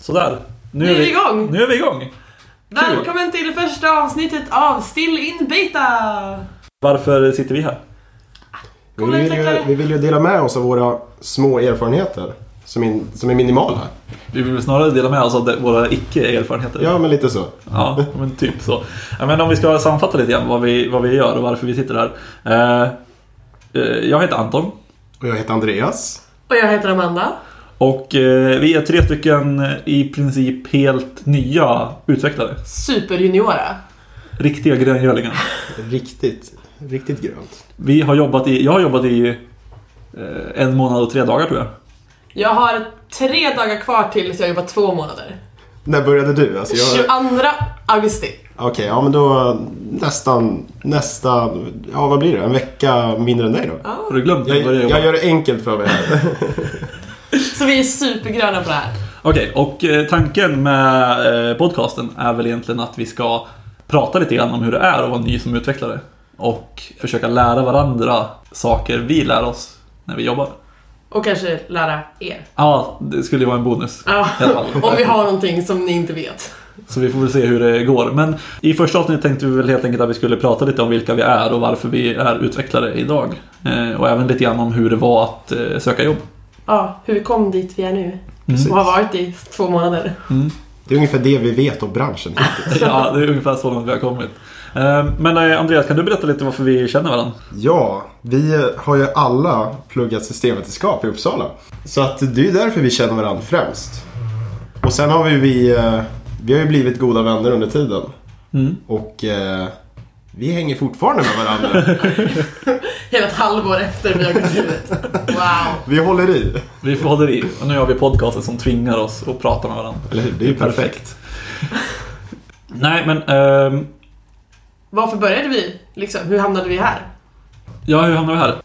Sådär. Nu är vi igång. Nu är vi igång. Välkommen till första avsnittet av Still In Beta! Varför sitter vi här? Vi vill, ju, vi vill ju dela med oss av våra små erfarenheter. Som, in, som är minimal här. Vi vill snarare dela med oss av våra icke-erfarenheter. Ja, men lite så. Ja, men typ så. Men om vi ska sammanfatta lite grann vad vi, vad vi gör och varför vi sitter här. Eh, eh, jag heter Anton. Och jag heter Andreas. Och jag heter Amanda. Och eh, vi är tre stycken i princip helt nya utvecklare. Superjuniora. Riktiga gröngölingar. Riktigt, riktigt grönt. Vi har jobbat i, jag har jobbat i eh, en månad och tre dagar tror jag. Jag har tre dagar kvar tills jag jobbar två månader. När började du? Alltså jag... 22 augusti. Okej, ja men då nästan, nästan, ja vad blir det? En vecka mindre än dig då? Har du glömt Jag, jobba? jag gör det enkelt för mig här. Så vi är supergröna på det här. Okej, och eh, tanken med eh, podcasten är väl egentligen att vi ska prata lite grann om hur det är att vara ny som utvecklare. Och försöka lära varandra saker vi lär oss när vi jobbar. Och kanske lära er. Ja, det skulle ju vara en bonus. Ja. Om vi har någonting som ni inte vet. Så vi får väl se hur det går. Men i första avsnittet tänkte vi väl helt enkelt att vi skulle prata lite om vilka vi är och varför vi är utvecklare idag. Eh, och även lite grann om hur det var att söka jobb. Ja, hur vi kom dit vi är nu. Mm. Och har varit i två månader. Mm. Det är ungefär det vi vet om branschen. Ja, det är ungefär så långt vi har kommit. Eh, Men eh, Andreas, kan du berätta lite varför vi känner varandra? Ja, vi har ju alla pluggat systemvetenskap i Uppsala. Så att det är därför vi känner varandra främst. Och sen har vi, vi, eh, vi har ju blivit goda vänner under tiden. Mm. Och eh, vi hänger fortfarande med varandra. Hela ett halvår efter vi har gått ut. Wow. Vi håller i. Vi håller i. Och nu har vi podcasten som tvingar oss att prata med varandra. Eller hur? Det är ju perfekt. Nej, men... ehm, Varför började vi? Liksom, hur hamnade vi här? ja, hur hamnade vi här?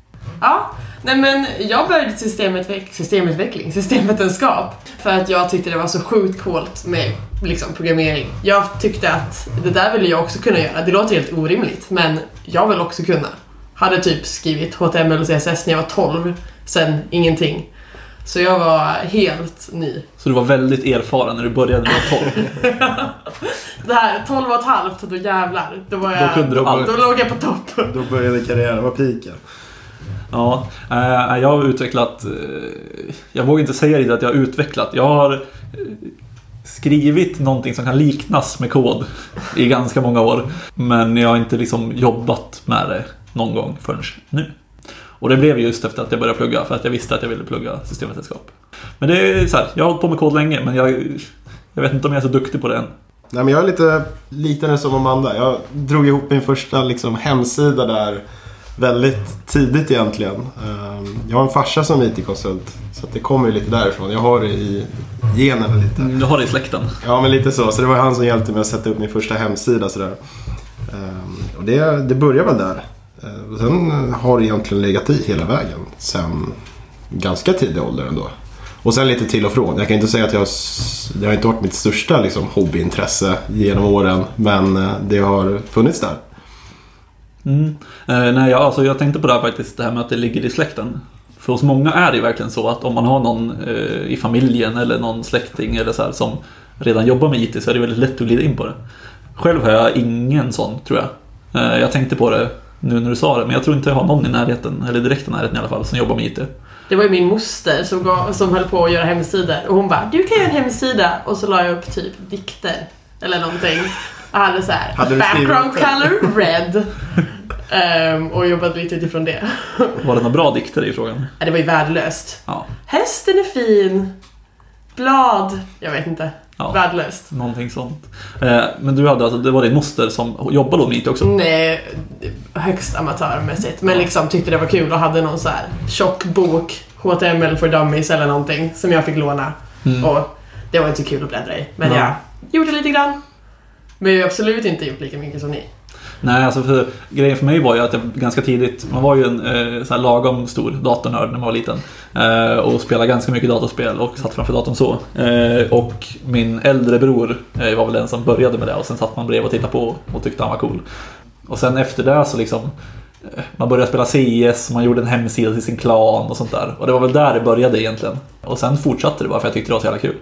Ja, nej men jag började systemetveck- systemutveckling, systemvetenskap. För att jag tyckte det var så sjukt coolt med liksom, programmering. Jag tyckte att det där ville jag också kunna göra. Det låter helt orimligt, men jag vill också kunna. Hade typ skrivit HTML och CSS när jag var 12, sen ingenting. Så jag var helt ny. Så du var väldigt erfaren när du började med 12. Det här 12 och ett halvt, då jävlar. Då var jag... Då kunde du allt. Då låg jag på topp. Då började karriären, var piken. Ja, eh, jag har utvecklat... eh, Jag vågar inte säga riktigt att jag har utvecklat. Jag har eh, skrivit någonting som kan liknas med kod i ganska många år. Men jag har inte liksom jobbat med det någon gång förrän nu. Och det blev just efter att jag började plugga, för att jag visste att jag ville plugga systemvetenskap. Men det är så här, jag har hållit på med kod länge, men jag, jag vet inte om jag är så duktig på det än. Nej, men jag är lite liknande som Amanda. Jag drog ihop min första liksom, hemsida där väldigt tidigt egentligen. Ehm, Jag har en farsa som IT-konsult. Så det kommer ju lite därifrån. Jag har det i generna lite. Du har det i släkten. Ja, men lite så. Så det var han som hjälpte mig att sätta upp min första hemsida. Sådär. Ehm, Och det, det började väl där. Eh, sen eh, har det egentligen legat i hela vägen. Sen ganska tidig ålder ändå. Och sen lite till och från. Jag kan inte säga att jag, det har inte varit mitt största liksom, hobbyintresse genom åren. Men eh, det har funnits där. Mm. Eh, nej, jag, alltså, jag tänkte på det här faktiskt, det här med att det ligger i släkten. För hos många är det ju verkligen så att om man har någon eh, i familjen eller någon släkting eller så här, som redan jobbar med IT så är det väldigt lätt att glida in på det. Själv har jag ingen sån, tror jag. Eh, jag tänkte på det nu när du sa det, men jag tror inte jag har någon i närheten, eller direkt i närheten i alla fall, som jobbar med IT. Det var ju min moster som, gav, som höll på att göra hemsidor och hon bara Du kan göra en hemsida och så la jag upp typ dikter eller någonting. Jag hade så här Hade background color red Ehm, och jobbade lite utifrån det. Var det några bra dikter i frågan? Ja, Det var ju värdelöst. Ja, Hästen är fin. Blad. Jag vet inte. Ja. Värdelöst. någonting sånt. Eh, men du hade alltså, det var din moster som jobbade då med IT också? Nej, högst amatörmässigt. Men liksom tyckte det var kul och hade någon så här tjock bok, HTML for dummies eller någonting, som jag fick låna. Mm. Och det var inte så kul att bläddra i. Men Ja. jag gjorde lite grann. Men jag har absolut inte gjort lika mycket som ni. Nej, alltså för, grejen för mig var ju att jag ganska tidigt, man var ju en eh, så här lagom stor datornörd när man var liten. Eh, och spelade ganska mycket datorspel och satt framför datorn så. Eh, och min äldre bror eh, var väl den som började med det och sen satt man bredvid och tittade på och tyckte han var cool. Och sen efter det så liksom eh, man började spela CS, man gjorde en hemsida till sin klan och sånt där. Och det var väl där det började egentligen. Och sen fortsatte det bara för jag tyckte det var så jävla kul.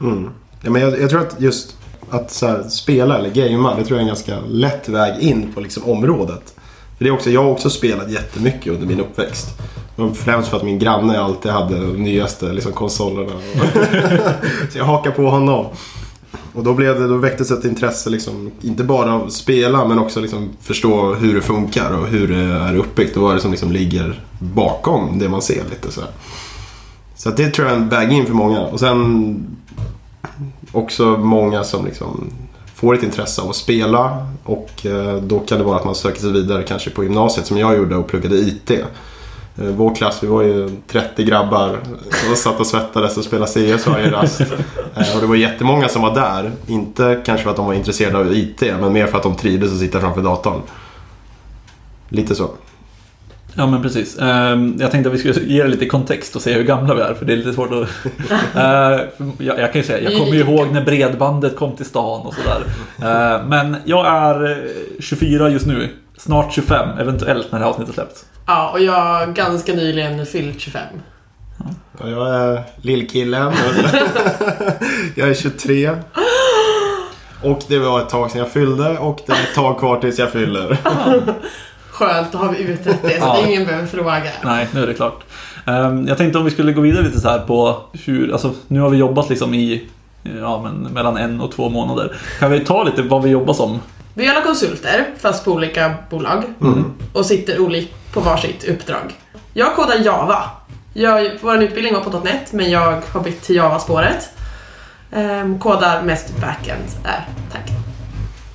Mm. Ja, men jag, jag tror att just att så här, spela eller gamea, det tror jag är en ganska lätt väg in på liksom, området. För det är också, jag har också spelat jättemycket under min uppväxt. Men Främst för att min granne alltid hade de nyaste liksom, konsolerna. så jag hakar på honom. Och då, blev det, då väcktes ett intresse, liksom, inte bara av att spela men också liksom, förstå hur det funkar och hur det är uppbyggt och vad det är som liksom, ligger bakom det man ser. lite så här. Så att det tror jag är en väg in för många. Och sen också många som liksom får ett intresse av att spela och eh, då kan det vara att man söker sig vidare kanske på gymnasiet som jag gjorde och pluggade IT. Eh, vår klass, vi var ju 30 grabbar som satt och svettades och spelade CS varje rast. Eh, och det var jättemånga som var där. Inte kanske för att de var intresserade av IT men mer för att de trivdes att sitta framför datorn. Lite så. Ja men precis. Ehm, Jag tänkte att vi skulle ge det lite kontext och se hur gamla vi är för det är lite svårt att... Eh, jag, jag kan ju säga, jag kommer ju ihåg när bredbandet kom till stan och sådär. Eh, Men jag är eh, 24 just nu. Snart 25, eventuellt när det här avsnittet släpps. Ja, och jag har ganska nyligen fyllt 25. Ja, jag är lillkillen. jag är 23. Och det var ett tag sedan jag fyllde och det är ett tag kvar tills jag fyller. Skönt, då har vi utrett det så Ja. ingen behöver fråga. Nej, nu är det klart. Ehm, Jag tänkte om vi skulle gå vidare lite så här på hur, alltså nu har vi jobbat liksom i ja, men mellan en och två månader. Kan vi ta lite vad vi jobbar som? Vi är alla konsulter, fast på olika bolag. Och sitter olik på varsitt uppdrag. Jag kodar Java. Jag, vår utbildning var på .NET, men jag har bytt till Java-spåret. Ehm, kodar mest backend. Äh, tack.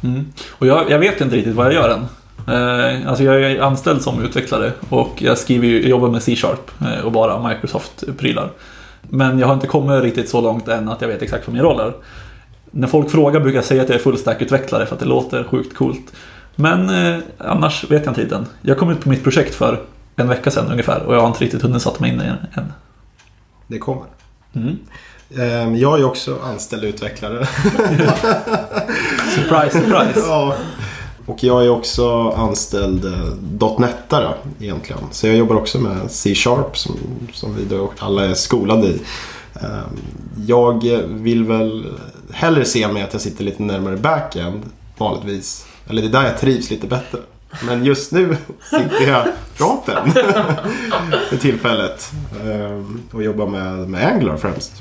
Mm. Och jag, jag vet inte riktigt vad jag gör än. Eh, alltså jag är anställd som utvecklare och jag skriver jag jobbar med C-sharp eh, och bara Microsoft-prylar. Men jag har inte kommit riktigt så långt än att jag vet exakt vad min roll är. När folk frågar brukar jag säga att jag är fullstack-utvecklare för att det låter sjukt coolt. Men eh, annars vet jag inte riktigt än. Jag kom ut på mitt projekt för en vecka sedan ungefär och jag har inte riktigt hunnit sätta mig in i det än. Det kommer. Mm. Ehm, Jag är också anställd utvecklare. Surprise, surprise! Ja. Och jag är också anställd eh, .NETare egentligen. Så jag jobbar också med C-sharp som, som vi då alla är skolade i. Ehm, Jag vill väl hellre se mig att jag sitter lite närmare backend vanligtvis. Eller det är där jag trivs lite bättre. Men just nu sitter jag fronten för tillfället. Ehm, Och jobbar med, med Angular främst.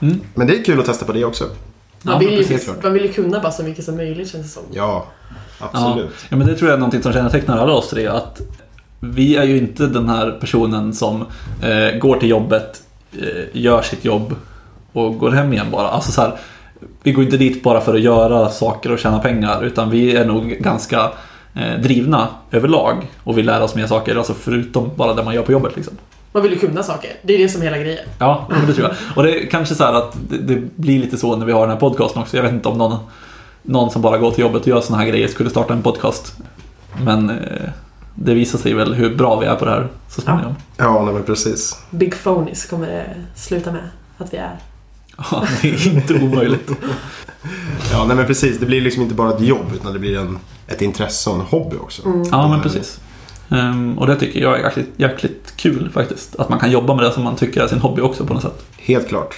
Mm. Men det är kul att testa på det också. Man, Ja, vill ju, precis, man vill ju kunna bara så mycket som möjligt känns det som. Ja, absolut. Ja, men det tror jag är någonting som kännetecknar alla oss tre. Att vi är ju inte den här personen som eh, går till jobbet, eh, gör sitt jobb och går hem igen bara. Alltså så här, vi går inte dit bara för att göra saker och tjäna pengar utan vi är nog ganska eh, drivna överlag och vill lära oss mer saker, alltså förutom bara det man gör på jobbet. Liksom. Man vill ju kunna saker. Det är det som är hela grejen. Ja, det tror jag. Och det är kanske så här att det, det blir lite så när vi har den här podcasten också. Jag vet inte om någon, någon som bara går till jobbet och gör såna här grejer skulle starta en podcast. Men eh, det visar sig väl hur bra vi är på det här så småningom. Ja, nej, men precis. Big Phonies kommer det sluta med att vi är. Ja, det är inte omöjligt. Ja, nej men precis. Det blir liksom inte bara ett jobb utan det blir en, ett intresse och en hobby också. Ja, men precis. Ehm, och det tycker jag är jäkligt, jäkligt kul faktiskt. Att man kan jobba med det som man tycker är sin hobby också på något sätt. Helt klart.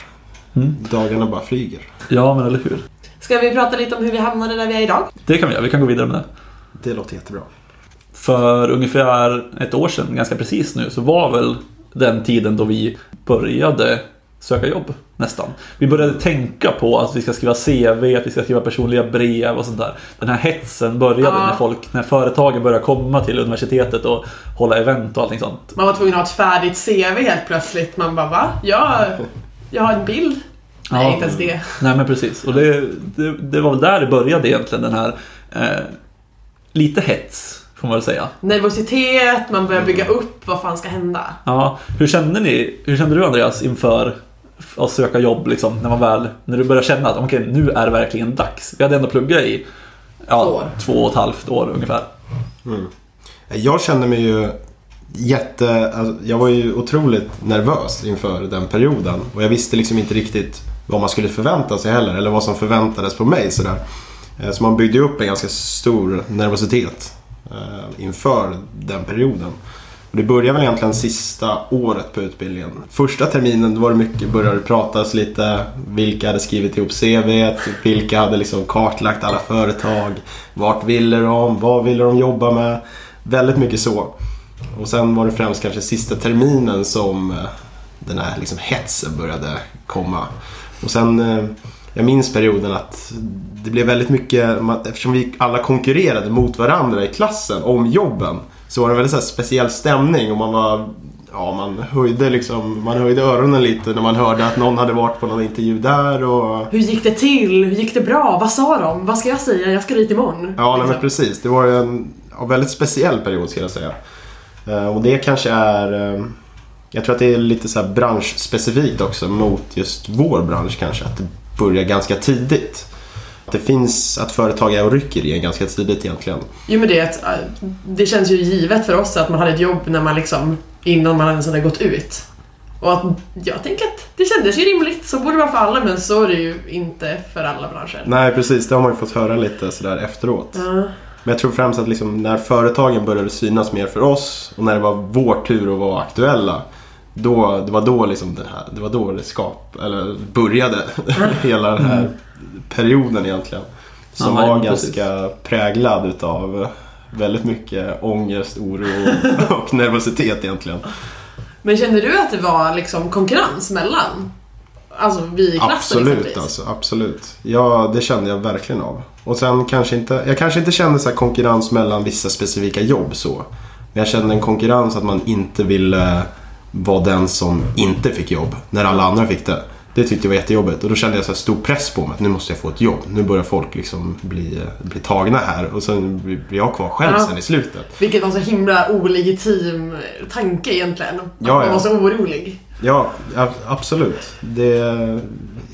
Mm. Dagarna bara flyger. Ja, men eller hur. Ska vi prata lite om hur vi hamnade där vi är idag? Det kan vi göra. Vi kan gå vidare med det. Det låter jättebra. För ungefär ett år sedan, ganska precis nu, så var väl den tiden då vi började söka jobb nästan. Vi började tänka på att vi ska skriva CV, att vi ska skriva personliga brev och sånt där. Den här hetsen började Ja. när folk, när företagen började komma till universitetet och hålla event och allting sånt. Man var tvungen att ha ett färdigt CV helt plötsligt. Man bara va? Jag, jag har en bild. Nej, Ja. inte ens det. Nej men precis. Och det, det, det var väl där det började egentligen den här eh, lite hets, får man väl säga. Nervositet, man börjar bygga upp vad fan ska hända. Ja, hur kände ni, hur kände du Andreas inför att söka jobb liksom, när man väl, när du började känna att okej, nu är det verkligen dags. Vi hade ändå pluggat i ja, Två år. två och ett halvt år ungefär. Jag kände mig ju jätte... Alltså, jag var ju otroligt nervös inför den perioden. Och jag visste liksom inte riktigt vad man skulle förvänta sig heller. Eller vad som förväntades på mig sådär. Eh, Så man byggde upp en ganska stor nervositet eh, inför den perioden. Och det började väl egentligen sista året på utbildningen. Första terminen då var det mycket, började det pratas lite. Vilka hade skrivit ihop CV, vilka hade liksom kartlagt alla företag. Vart ville de? Vad ville de jobba med? Väldigt mycket så. Och sen var det främst kanske sista terminen som eh, den här liksom hetsen började komma. Och sen, eh, jag minns perioden att det blev väldigt mycket, eftersom vi alla konkurrerade mot varandra i klassen om jobben. Så var det en väldigt så speciell stämning och man var, ja man höjde liksom, man höjde öronen lite när man hörde att någon hade varit på någon intervju där och Hur gick det till? Hur gick det bra? Vad sa de? Vad ska jag säga? Jag ska dit imorgon. Ja, Liksom. men precis. Det var en ja, väldigt speciell period ska jag säga. Eh, Och det kanske är... eh, Jag tror att det är lite så branschspecifikt också mot just vår bransch kanske. Att det börjar ganska tidigt. Det finns att företag är och rycker i en ganska tidigt egentligen. Jo men det, att, äh, det känns ju givet för oss att man hade ett jobb när man liksom, innan man ens hade gått ut. Och att jag tänker att det kändes ju rimligt, så borde det vara för alla men så är det ju inte för alla branscher. Nej, precis. Det har man ju fått höra lite sådär efteråt. Ja. Men jag tror främst att liksom när företagen började synas mer för oss och när det var vår tur att vara aktuella. Då, det var då liksom det här, det var då det skap, eller började hela den här perioden egentligen. Som Ja, var precis. ganska präglad utav väldigt mycket ångest, oro och nervositet egentligen. Men kände du att det var liksom konkurrens mellan? Alltså vi i klassen Absolut alltså, absolut. Ja, det kände jag verkligen av. Och sen kanske inte, jag kanske inte kände så här konkurrens mellan vissa specifika jobb så. Men jag kände en konkurrens att man inte ville vara den som inte fick jobb när alla andra fick det. Det tyckte jag var jättejobbigt och då kände jag så här stor press på mig att nu måste jag få ett jobb. Nu börjar folk liksom bli, bli tagna här och sen blir jag kvar själv Ja. sen i slutet. Vilket var så himla olegitim tanke egentligen. Att Ja, Man ja. var så orolig. Ja, absolut. Det är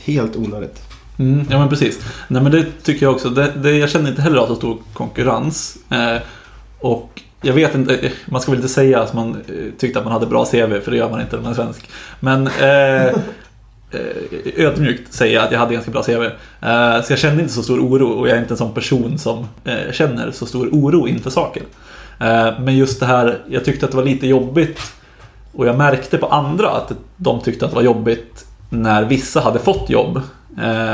helt onödigt. Mm, ja men precis. Nej men det tycker jag också. Det, det, jag känner inte heller av så stor konkurrens. Eh, och jag vet inte, man ska väl inte säga att man eh, tyckte att man hade bra CV, för det gör man inte när man är svensk. Men eh, eh, Eh, ödmjukt säga att jag hade ganska bra CV. Eh, så jag kände inte så stor oro och jag är inte en sån person som eh, känner så stor oro inför saker. Men just det här, jag tyckte att det var lite jobbigt och jag märkte på andra att de tyckte att det var jobbigt när vissa hade fått jobb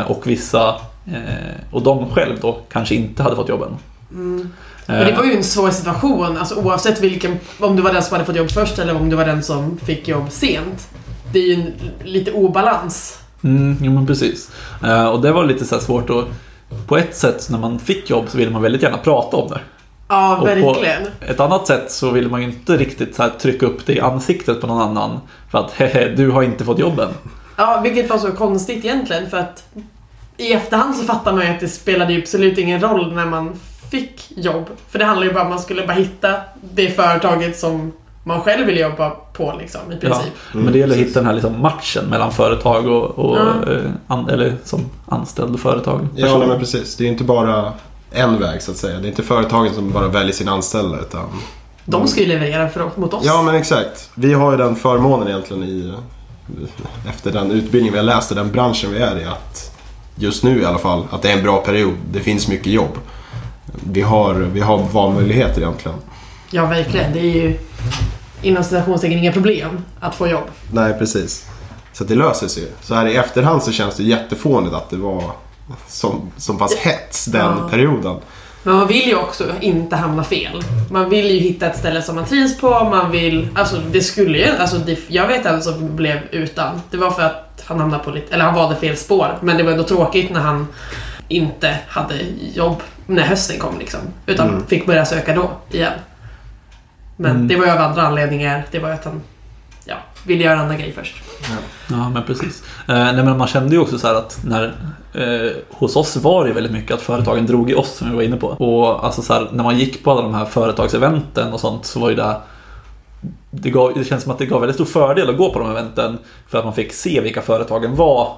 och vissa och de själv då kanske inte hade fått jobben. Mm. Men det var ju en svår situation, alltså oavsett vilken, om du var den som hade fått jobb först eller om du var den som fick jobb sent. Det är ju en, lite obalans. Mm, jo men precis. Eh, och det var lite så svårt att på ett sätt när man fick jobb så ville man väldigt gärna prata om det. Ja, Och verkligen. på ett annat sätt så vill man ju inte riktigt så trycka upp det i ansiktet på någon annan. För att hehe, du har inte fått jobben. Ja, vilket var så konstigt egentligen för att i efterhand så fattar man ju att det spelade ju absolut ingen roll när man fick jobb. För det handlar ju bara om att man skulle bara hitta det företaget som man själv vill jobba på liksom i Ja, princip. men det gäller att hitta den här liksom matchen mellan företag och, och Ja. eh, an, eller som anställd och företag. Ja, Person. nej, men precis. Det är inte bara en väg så att säga. Det är inte företagen som bara väljer sina anställda utan De ska ju leverera för, mot oss. Ja men exakt. Vi har ju den förmånen egentligen i efter den utbildning vi har läst och den branschen vi är i att just nu i alla fall att det är en bra period. Det finns mycket jobb. Vi har, vi har valmöjligheter egentligen. Ja, verkligen. Det är ju inom citationstecken inga problem att få jobb. Nej precis. Så det löser sig. Så här i efterhand så känns det jättefånigt att det var som, som pass hets den Ja. perioden. Men man vill ju också inte hamna fel. Man vill ju hitta ett ställe som man trivs på, man vill... Alltså det skulle ju... Alltså det, jag vet en som blev utan. Det var för att han hamnade på lite... Eller han valde fel spår. Men det var ändå tråkigt när han inte hade jobb när hösten kom liksom. Utan Mm. fick börja söka då igen. Men Mm. det var ju av andra anledningar. Det var ju att han ja, ville göra andra grejer först. Ja, men precis. Eh, nej, men man kände ju också så här att när, eh, hos oss var det väldigt mycket att företagen drog i oss som vi var inne på. Och alltså så här, när man gick på alla de här företagseventen och sånt så var ju det det, gav, det känns som att det gav väldigt stor fördel att gå på de eventen för att man fick se vilka företagen var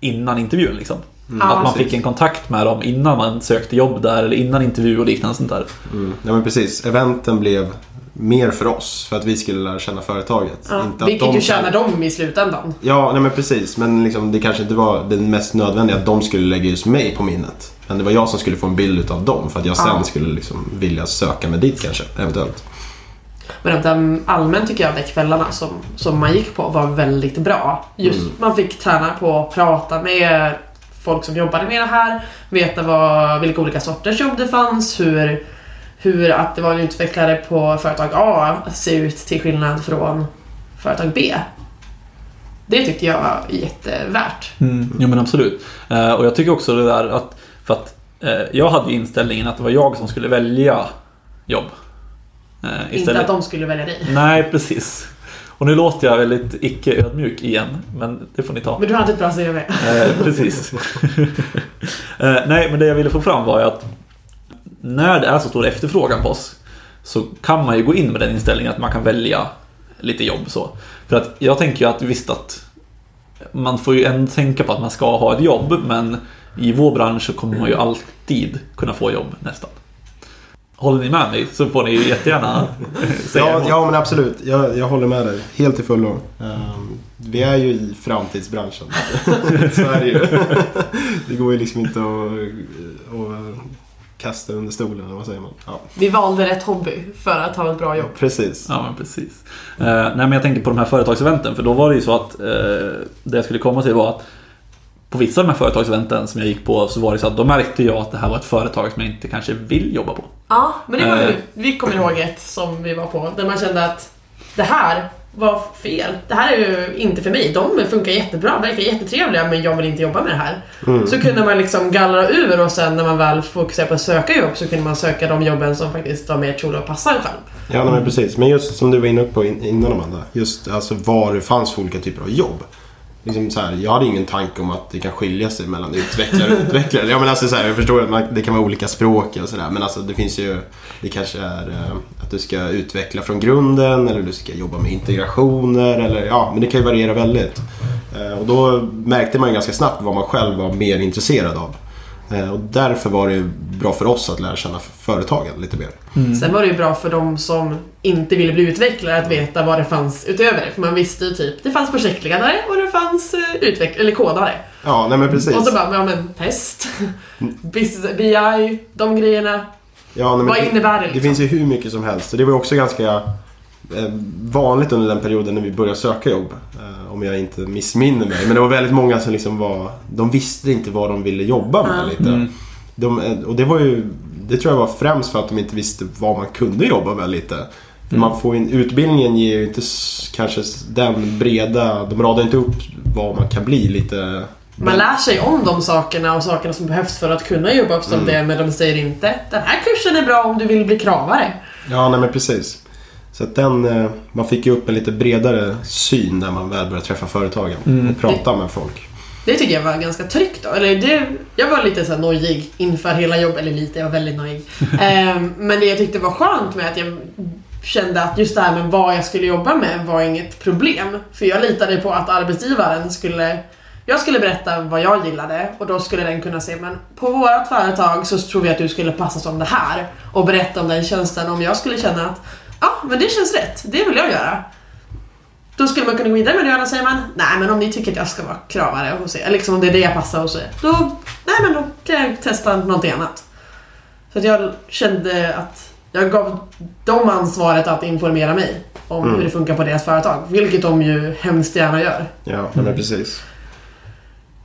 innan intervjun. Liksom. Ja, att man precis. fick en kontakt med dem innan man sökte jobb där eller innan intervju och liknande sånt där. Mm. Ja men precis. Eventen blev mer för oss för att vi skulle lära känna företaget. Ja, Inte att vilket de ju kan- tjänar dem i slutändan. Ja, nej men precis. Men liksom, det kanske inte var det mest nödvändiga att de skulle lägga just mig på minnet. Men det var jag som skulle få en bild av dem för att jag sen Ja. skulle liksom vilja söka mig dit kanske, eventuellt. Men um, allmänt tycker jag att de kvällarna som, som man gick på var väldigt bra. Just Mm. Man fick träna på att prata med folk som jobbade med det här, veta vad, vilka olika sorters jobb det fanns, hur, hur att det var en utvecklare på företag A ser ut till skillnad från företag B. Det tyckte jag var jättevärt. Mm, jo men absolut. Eh, och jag tycker också det där att, för att eh, jag hade inställningen att det var jag som skulle välja jobb. Eh, Inte att de skulle välja dig. Nej, precis. Och nu låter jag väldigt icke-ödmjuk igen, men det får ni ta. Men du har inte ett bra CV. Eh, precis. eh, nej, men det jag ville få fram var ju att när det är så stor efterfrågan på oss så kan man ju gå in med den inställningen att man kan välja lite jobb så. För att jag tänker ju att visst att man får ju ändå tänka på att man ska ha ett jobb men i vår bransch så kommer man ju alltid kunna få jobb nästan. Håller ni med mig så får ni ju jättegärna säga Ja, ja men absolut. Jag, jag håller med dig. Helt till fullo. Ehm, vi är ju i framtidsbranschen. Så är det ju. Det går ju liksom inte att, att kasta under stolen, eller vad säger man? Ja, Vi valde rätt hobby för att ha ett bra jobb. precis. Ja, men precis. Eh, nej, men jag tänker på de här företagseventen, för då var det ju så att eh, det jag skulle komma till var att på vissa av de här företagseventen som jag gick på så var det så att då märkte jag att det här var ett företag som jag inte kanske vill jobba på. Ja, men det var ju, Eh. vi kommer ihåg ett som vi var på där man kände att det här var fel. Det här är ju inte för mig. De funkar jättebra, verkar jättetrevliga men jag vill inte jobba med det här. Mm. Så kunde man liksom gallra ur och sen när man väl fokuserade på att söka jobb så kunde man söka de jobben som faktiskt var mer troliga att passa en själv. Ja, men precis. Men just som du var inne på in- innan Amanda. Just alltså vad det fanns för olika typer av jobb. Liksom så här, jag hade ingen tanke om att det kan skilja sig mellan utvecklare och utvecklare. Ja, men alltså, så här, jag förstår att man, det kan vara olika språk och sådär. Men alltså, det finns ju... Det kanske är eh, att du ska utveckla från grunden eller du ska jobba med integrationer. Eller, ja, men det kan ju variera väldigt. Eh, och då märkte man ju ganska snabbt vad man själv var mer intresserad av. Eh, och därför var det bra för oss att lära känna företagen lite mer. Sen var det ju bra för de som inte ville bli utvecklare att veta vad det fanns utöver det. För man visste ju typ, det fanns projektledare och det fanns eh, utvecklare, eller kodare. Ja, nej men precis. Och så bara, ja men test, business, BI, de grejerna. Ja, nej, men Vad det- innebär det Det liksom? finns ju hur mycket som helst. Och det var också ganska vanligt under den perioden när vi började söka jobb. Eh, om jag inte missminner mig. Men det var väldigt många som liksom var... De visste inte vad de ville jobba med Ja. lite. Mm. De, eh, och det var ju... Det tror jag var främst för att de inte visste vad man kunde jobba med lite. Mm. man får ju, utbildningen ger ju inte kanske den breda... De radar inte upp vad man kan bli lite... Man lär sig om de sakerna och sakerna som behövs för att kunna jobba upp som Mm. det, men de säger inte den här kursen är bra om du vill bli kravare. Ja, nej men precis. Så att den, eh, man fick ju upp en lite bredare syn när man väl började träffa företagen Mm. och prata med folk. Det tycker jag var ganska tryggt då. Eller det, jag var lite så här nojig inför hela jobbet. Eller lite, jag var väldigt nojig. Ehm, men det jag tyckte var skönt med att jag kände att just det här med vad jag skulle jobba med var inget problem. För jag litade på att arbetsgivaren skulle jag skulle berätta vad jag gillade och då skulle den kunna säga men på vårt företag så tror vi att du skulle passa som det här och berätta om den tjänsten om jag skulle känna att ja, men det känns rätt, det vill jag göra. Då skulle man kunna gå vidare med det och säger man nej men om ni tycker att jag ska vara kravare hos er, liksom om det är det jag passar hos er, då, nej men då kan jag testa någonting annat. Så att jag kände att jag gav dem ansvaret att informera mig om Mm. hur det funkar på deras företag, vilket de ju hemskt gärna gör. Ja, men precis.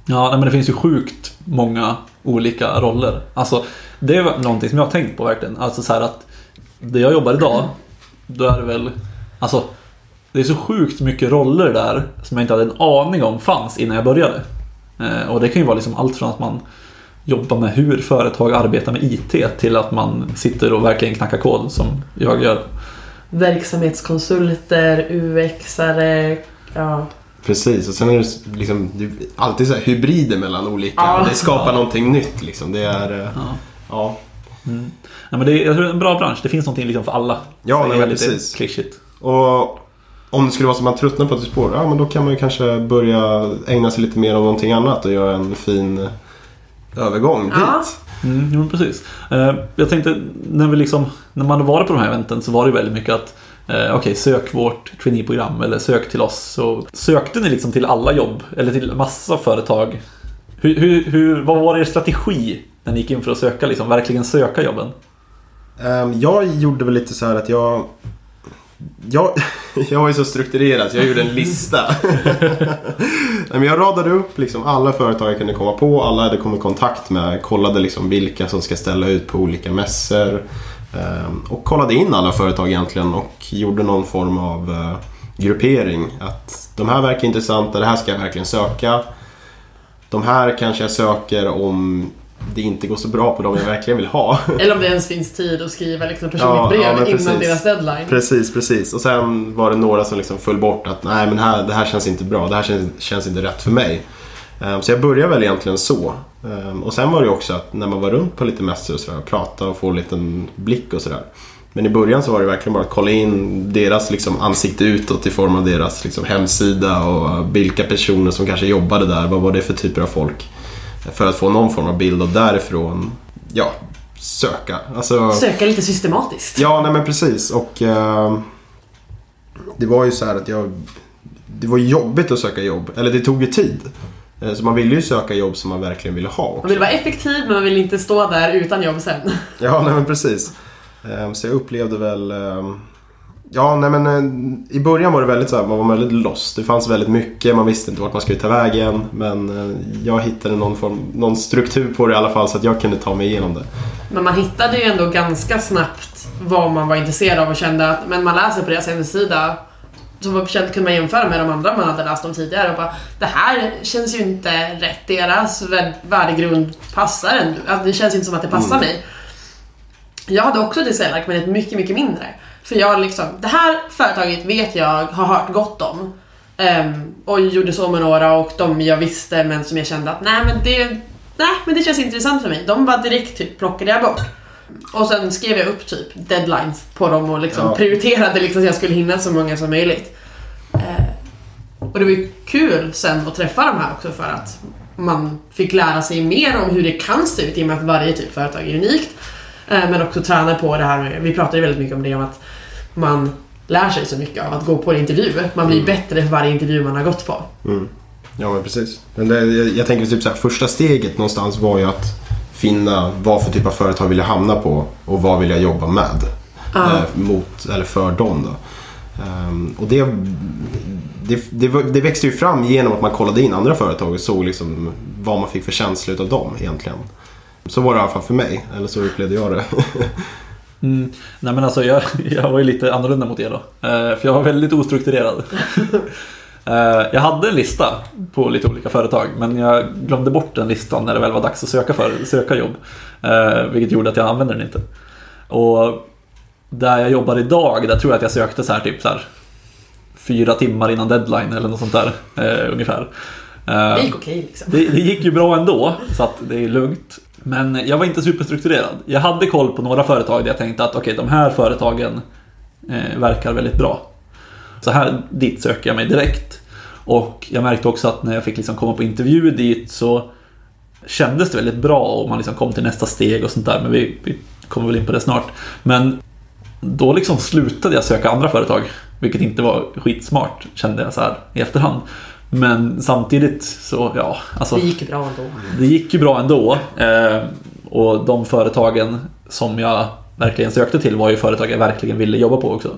Ja, men det finns ju sjukt många olika roller. Alltså, det är någonting som jag har tänkt på verkligen. Alltså så här att där jag jobbar idag, då är det väl... Alltså, det är så sjukt mycket roller där som jag inte hade en aning om fanns innan jag började. Eh, och det kan ju vara liksom allt från att man jobbar med hur företag arbetar med IT till att man sitter och verkligen knackar kod som jag gör. Verksamhetskonsulter, UXare, ja. Precis, och sen är det liksom det är alltid så här hybrider mellan olika. Ja. Det skapar någonting nytt liksom. Det är... eh, Ja. Ja, Mm. Ja, men det är, jag tror det är en bra bransch. Det finns någonting liksom för alla. Ja, nej, det är men precis. klyschigt. och om det skulle vara så att man tröttnar på ett spår, ja men då kan man ju kanske börja ägna sig lite mer åt någonting annat och göra en fin eh, övergång Ja. dit. Mm, jo, men precis. Eh, jag tänkte, när, vi liksom, när man var på de här eventen så var det väldigt mycket att eh, Okej, sök vårt traineeprogram eller sök till oss. Så sökte ni liksom till alla jobb eller till massa företag? Hur, hur, hur, vad var er strategi när ni gick in för att söka, liksom, verkligen söka jobben? Ehm, jag gjorde väl lite så här att jag jag, jag var ju så strukturerad så jag gjorde en lista. Men jag radade upp liksom alla företag jag kunde komma på, alla jag hade kommit i kontakt med. Kollade liksom vilka som ska ställa ut på olika mässor. Ehm, och kollade in alla företag egentligen och gjorde någon form av eh, gruppering. Att de här verkar intressanta, det här ska jag verkligen söka. De här kanske jag söker om det inte går så bra på dem jag verkligen vill ha. Eller om det ens finns tid att skriva liksom personligt Ja, brev ja, innan precis. deras deadline. Precis, precis. Och sen var det några som liksom föll bort att nej men här, det här känns inte bra, det här känns, känns inte rätt för mig. Ehm, Så jag började väl egentligen så. Ehm, Och sen var det också att när man var runt på lite mässor och sådär, prata och få en liten blick och sådär. Men i början så var det verkligen bara att kolla in deras liksom ansikte utåt i form av deras liksom hemsida och vilka personer som kanske jobbade där, vad var det för typer av folk. För att få någon form av bild och därifrån, ja, söka. Alltså, Söka lite systematiskt. Ja, nej men precis. Och eh, det var ju så här att jag... Det var jobbigt att söka jobb. Eller det tog ju tid. Eh, Så man ville ju söka jobb som man verkligen ville ha Man också. vill vara effektiv men man vill inte stå där utan jobb sen. Ja, nej men precis. Eh, Så jag upplevde väl... Ja, nej men eh, i början var det väldigt så här, man var väldigt lost. Det fanns väldigt mycket, man visste inte vart man skulle ta vägen. Men eh, jag hittade någon, form, någon struktur på det i alla fall så att jag kunde ta mig igenom det. Men man hittade ju ändå ganska snabbt vad man var intresserad av och kände att men man läser på deras hemsida så kunde man jämföra med de andra man hade läst om tidigare och bara det här känns ju inte rätt. Deras värd- värdegrund passar ändå. Alltså, det känns inte som att det passar Mm. mig. Jag hade också Decellark men ett mycket, mycket mindre. För jag liksom, det här företaget vet jag har hört gott om. Ehm, och gjorde så med några och de jag visste men som jag kände att nej men det, nej, men det känns intressant för mig. De bara direkt typ plockade jag bort. Och sen skrev jag upp typ deadlines på dem och liksom Ja. prioriterade liksom så jag skulle hinna så många som möjligt. Eh, och det var ju kul sen att träffa de här också för att man fick lära sig mer om hur det kan se ut i och med att varje typ företag är unikt. Eh, Men också träna på det här med, vi pratade ju väldigt mycket om det om att man lär sig så mycket av att gå på en intervju. Man blir bättre för varje intervju man har gått på. Mm. Ja men precis. Men det, jag, jag tänker typ så här, första steget någonstans var ju att finna vad för typ av företag vill jag hamna på och vad vill jag jobba med. Ja. Eh, mot, eller för dem då. Ehm, och det, det, det, det växte ju fram genom att man kollade in andra företag och såg liksom vad man fick för känsla av dem egentligen. Så var det i alla fall för mig, eller så upplevde jag det. Mm. Nej men alltså jag, jag var ju lite annorlunda mot er då. Eh, för jag var väldigt ostrukturerad. Eh, jag hade en lista på lite olika företag men jag glömde bort den listan när det väl var dags att söka, för, söka jobb. Eh, vilket gjorde att jag använde den inte. Och där jag jobbar idag, där tror jag att jag sökte så här typ så här fyra timmar innan deadline eller något sånt där ungefär. Det gick okej liksom. det, det gick ju bra ändå, så att det är lugnt. Men jag var inte superstrukturerad. Jag hade koll på några företag där jag tänkte att okej, de här företagen eh, verkar väldigt bra. Så här, dit söker jag mig direkt. Och jag märkte också att när jag fick liksom komma på intervju dit så kändes det väldigt bra och man liksom kom till nästa steg och sånt där. Men vi, vi kommer väl in på det snart. Men då liksom slutade jag söka andra företag. Vilket inte var skitsmart kände jag så här i efterhand. Men samtidigt så, ja, alltså Det gick ju bra ändå. det gick ju bra ändå. Eh, och de företagen som jag verkligen sökte till var ju företag jag verkligen ville jobba på också.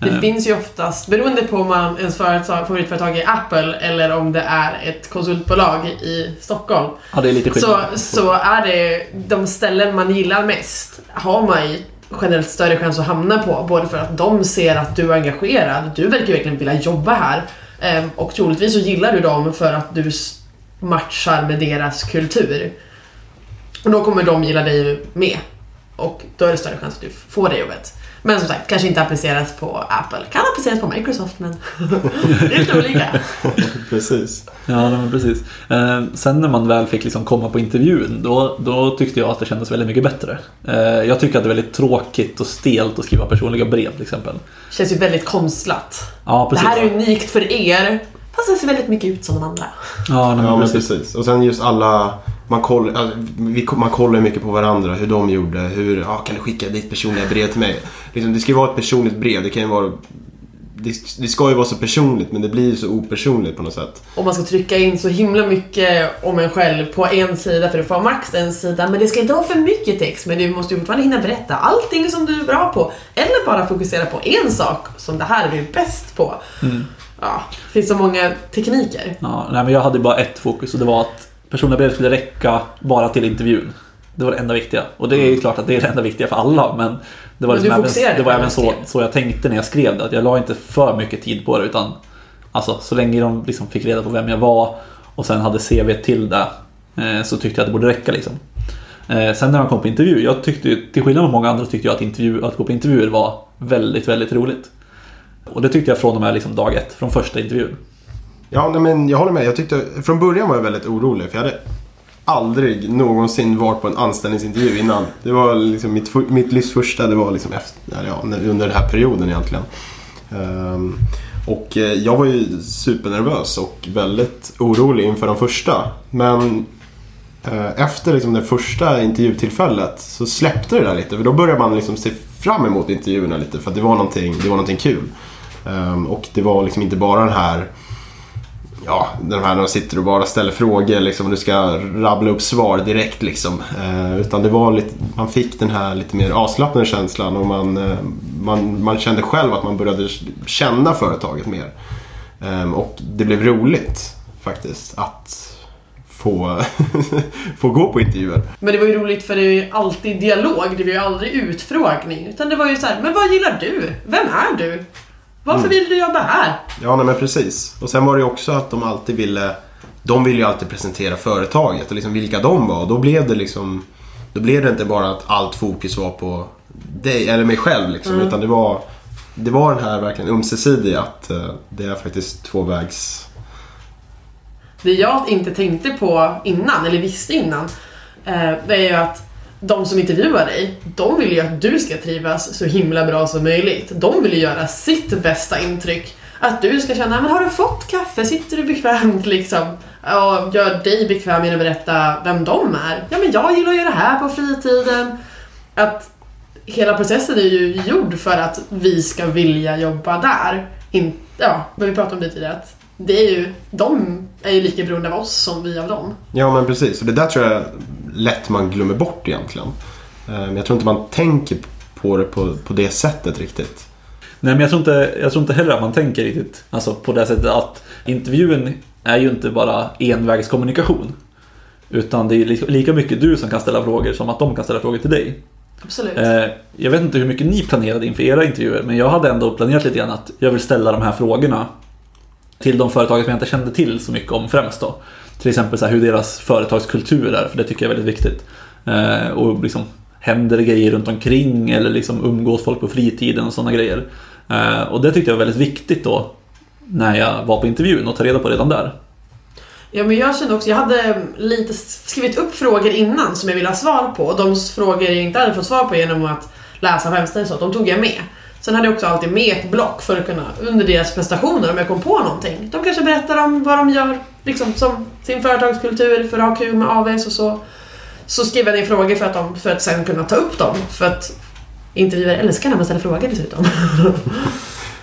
Det Eh, finns ju oftast, beroende på om man, ens företag, favoritföretag är Apple eller om det är ett konsultbolag i Stockholm. Ja, det är lite Så, skillnad. så är det de ställen man gillar mest har man ju generellt större chans att hamna på. Både för att de ser att du är engagerad, du verkar verkligen vilja jobba här. Ehm, och troligtvis så gillar du dem för att du matchar med deras kultur. Och då kommer de gilla dig med. Och då är det större chans att du får det jobbet. Men som sagt, kanske inte appliceras på Apple. Kan appliceras på Microsoft men det är lite olika. Precis. Ja, men precis. Eh, sen när man väl fick liksom komma på intervjun, då, då tyckte jag att det kändes väldigt mycket bättre. Eh, jag tycker att det är väldigt tråkigt och stelt att skriva personliga brev till exempel. Känns ju väldigt konstlat. Ja, Det precis. här är unikt för er. Fast det ser väldigt mycket ut som de andra. Ja, nej, men Ja men precis. precis. Och sen just alla, man, koll, alltså, vi, man kollar mycket på varandra, hur de gjorde, hur, ja, kan du skicka ditt personliga brev till mig? Liksom, det ska ju vara ett personligt brev, det kan ju vara det, det ska ju vara så personligt men det blir ju så opersonligt på något sätt. Och man ska trycka in så himla mycket om en själv på en sida för att få max en sida. Men det ska inte vara för mycket text, men du måste ju fortfarande hinna berätta allting som du är bra på. Eller bara fokusera på en sak som det här är du bäst på. Ja, det finns så många tekniker. Ja, nej, men jag hade bara ett fokus och det var att personliga brev skulle räcka bara till intervjun. Det var det enda viktiga. Och det är ju klart att det är det enda viktiga för alla men det var, Men liksom även, det var även så, så jag tänkte när jag skrev det. Att jag la inte för mycket tid på det utan alltså, så länge de liksom fick reda på vem jag var och sen hade CV till det eh, så tyckte jag att det borde räcka. Liksom. Eh, sen när man kom på intervju, jag tyckte, till skillnad från många andra tyckte jag att, intervju, att gå på intervjuer var väldigt, väldigt roligt. Och det tyckte jag från och med liksom dag ett, från första intervjun. Ja, nej, men jag håller med. Jag tyckte, från början var jag väldigt orolig för jag hade aldrig någonsin varit på en anställningsintervju innan. Det var liksom mitt, mitt livs första, det var liksom efter, ja, under den här perioden egentligen. Um, och eh, jag var ju supernervös och väldigt orolig inför de första. Men eh, efter liksom det första intervjutillfället så släppte det där lite. För då började man liksom se fram emot intervjuerna lite för att det var någonting, det var någonting kul. Ehm, och det var liksom inte bara den här Ja, de här när de sitter och bara ställer frågor liksom och du ska rabbla upp svar direkt liksom. Eh, utan det var lite, man fick den här lite mer avslappnade känslan och man, eh, man, man kände själv att man började känna företaget mer. Ehm, och det blev roligt faktiskt att få, få gå på intervjuer. Men det var ju roligt för det är ju alltid dialog, det var ju aldrig utfrågning. Utan det var ju så här, men vad gillar du? Vem är du? Varför vill du jobba här? Ja, nej, men precis. Och sen var det ju också att de alltid ville... De ville ju alltid presentera företaget och liksom vilka de var. Och då blev det liksom... Då blev det inte bara att allt fokus var på dig, eller mig själv liksom. Utan det var... Det var den här verkligen ömsesidiga att eh, det är faktiskt tvåvägs... Det jag inte tänkte på innan, eller visste innan, eh, det är ju att de som intervjuar dig, de vill ju att du ska trivas så himla bra som möjligt. De vill ju göra sitt bästa intryck. Att du ska känna, men har du fått kaffe? Sitter du bekvämt liksom? Och gör dig bekväm genom att berätta vem de är. Ja, men jag gillar att göra det här på fritiden. Att hela processen är ju gjord för att vi ska vilja jobba där. In, ja, men vi pratade om det tidigare. Att det är ju, de är ju lika beroende av oss som vi av dem. Ja, men precis. Och det där tror jag lätt man glömmer bort egentligen. Eh, Men jag tror inte man tänker på det på, på det sättet riktigt. Nej men jag tror, inte, jag tror inte heller att man tänker riktigt alltså på det sättet att intervjun är ju inte bara envägskommunikation. Utan det är li- lika mycket du som kan ställa frågor som att de kan ställa frågor till dig. Absolut. Eh, jag vet inte hur mycket ni planerade inför era intervjuer men jag hade ändå planerat lite grann att jag vill ställa de här frågorna till de företag som jag inte kände till så mycket om främst då. Till exempel så här hur deras företagskultur är, för det tycker jag är väldigt viktigt. Eh, och liksom, händer det grejer runt omkring eller liksom umgås folk på fritiden och sådana grejer. Eh, och det tyckte jag var väldigt viktigt då när jag var på intervjun och ta reda på redan där. Ja, men jag kände också, jag hade lite skrivit upp frågor innan som jag ville ha svar på. Och de frågor jag inte hade fått svar på genom att läsa på hemsidan så, de tog jag med. Sen hade jag också alltid med ett block för att kunna, under deras prestationer, om jag kom på någonting. De kanske berättar om vad de gör, liksom som sin företagskultur, för att ha kul med AVS och så. Så skrev jag ner frågor för att, de, för att sen kunna ta upp dem. För att intervjuare älskar när man ställer frågor dessutom.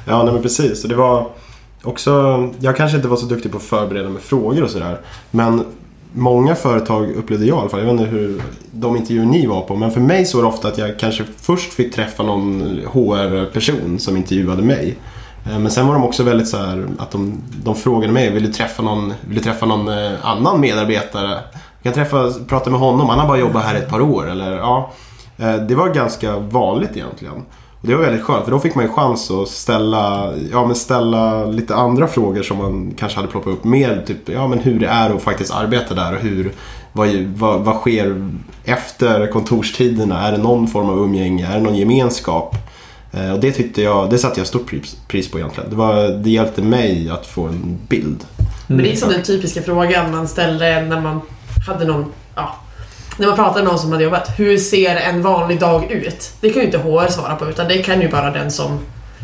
Ja, nej men precis. Och det var också... Jag kanske inte var så duktig på att förbereda med frågor och sådär. Men många företag upplevde jag i alla fall. Jag vet inte hur de intervjuer ni var på. Men för mig så var det ofta att jag kanske först fick träffa någon HR-person som intervjuade mig. Eh, men sen var de också väldigt så här att de, de frågade mig, vill du träffa någon, vill du träffa någon eh, annan medarbetare? Jag kan träffa, prata med honom, han har bara jobbat här ett par år. Eller, ja, eh, det var ganska vanligt egentligen. Och det var väldigt skönt för då fick man ju chans att ställa, ja, men ställa lite andra frågor som man kanske hade ploppat upp. Mer typ ja, men hur det är att faktiskt arbeta där och hur, vad, vad, vad sker efter kontorstiderna? Är det någon form av umgänge? Är det någon gemenskap? Eh, och det tyckte jag, det satte jag stort pris, pris på egentligen. Det, var, det hjälpte mig att få en bild. Men det är som den typiska frågan man ställde när man hade någon, ja, när man pratade med någon som hade jobbat. Hur ser en vanlig dag ut? Det kan ju inte HR svara på utan det kan ju bara den som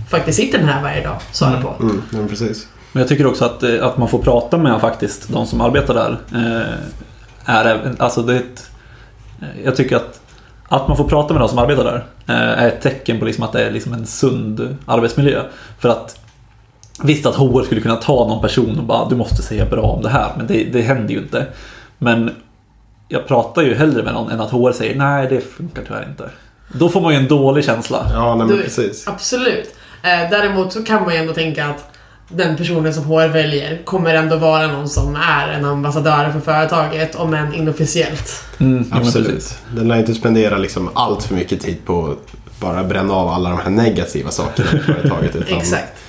faktiskt sitter här varje dag svara på. Mm, ja, men precis. Men jag tycker också att, eh, att man får prata med faktiskt de som arbetar där. Eh, är, alltså det eh, jag tycker att att man får prata med de som arbetar där eh, är ett tecken på liksom att det är liksom en sund arbetsmiljö. För att Visst att HR skulle kunna ta någon person och bara du måste säga bra om det här, men det, det händer ju inte. Men jag pratar ju hellre med någon än att HR säger nej det funkar tyvärr inte. Då får man ju en dålig känsla. Ja, nej, men Du- precis. Absolut. Eh, däremot så kan man ju ändå tänka att den personen som HR väljer kommer ändå vara någon som är en ambassadör för företaget, om än inofficiellt. Mm. Absolut. Den lär inte spendera liksom allt för mycket tid på att bara bränna av alla de här negativa sakerna i företaget. Utan, Exakt.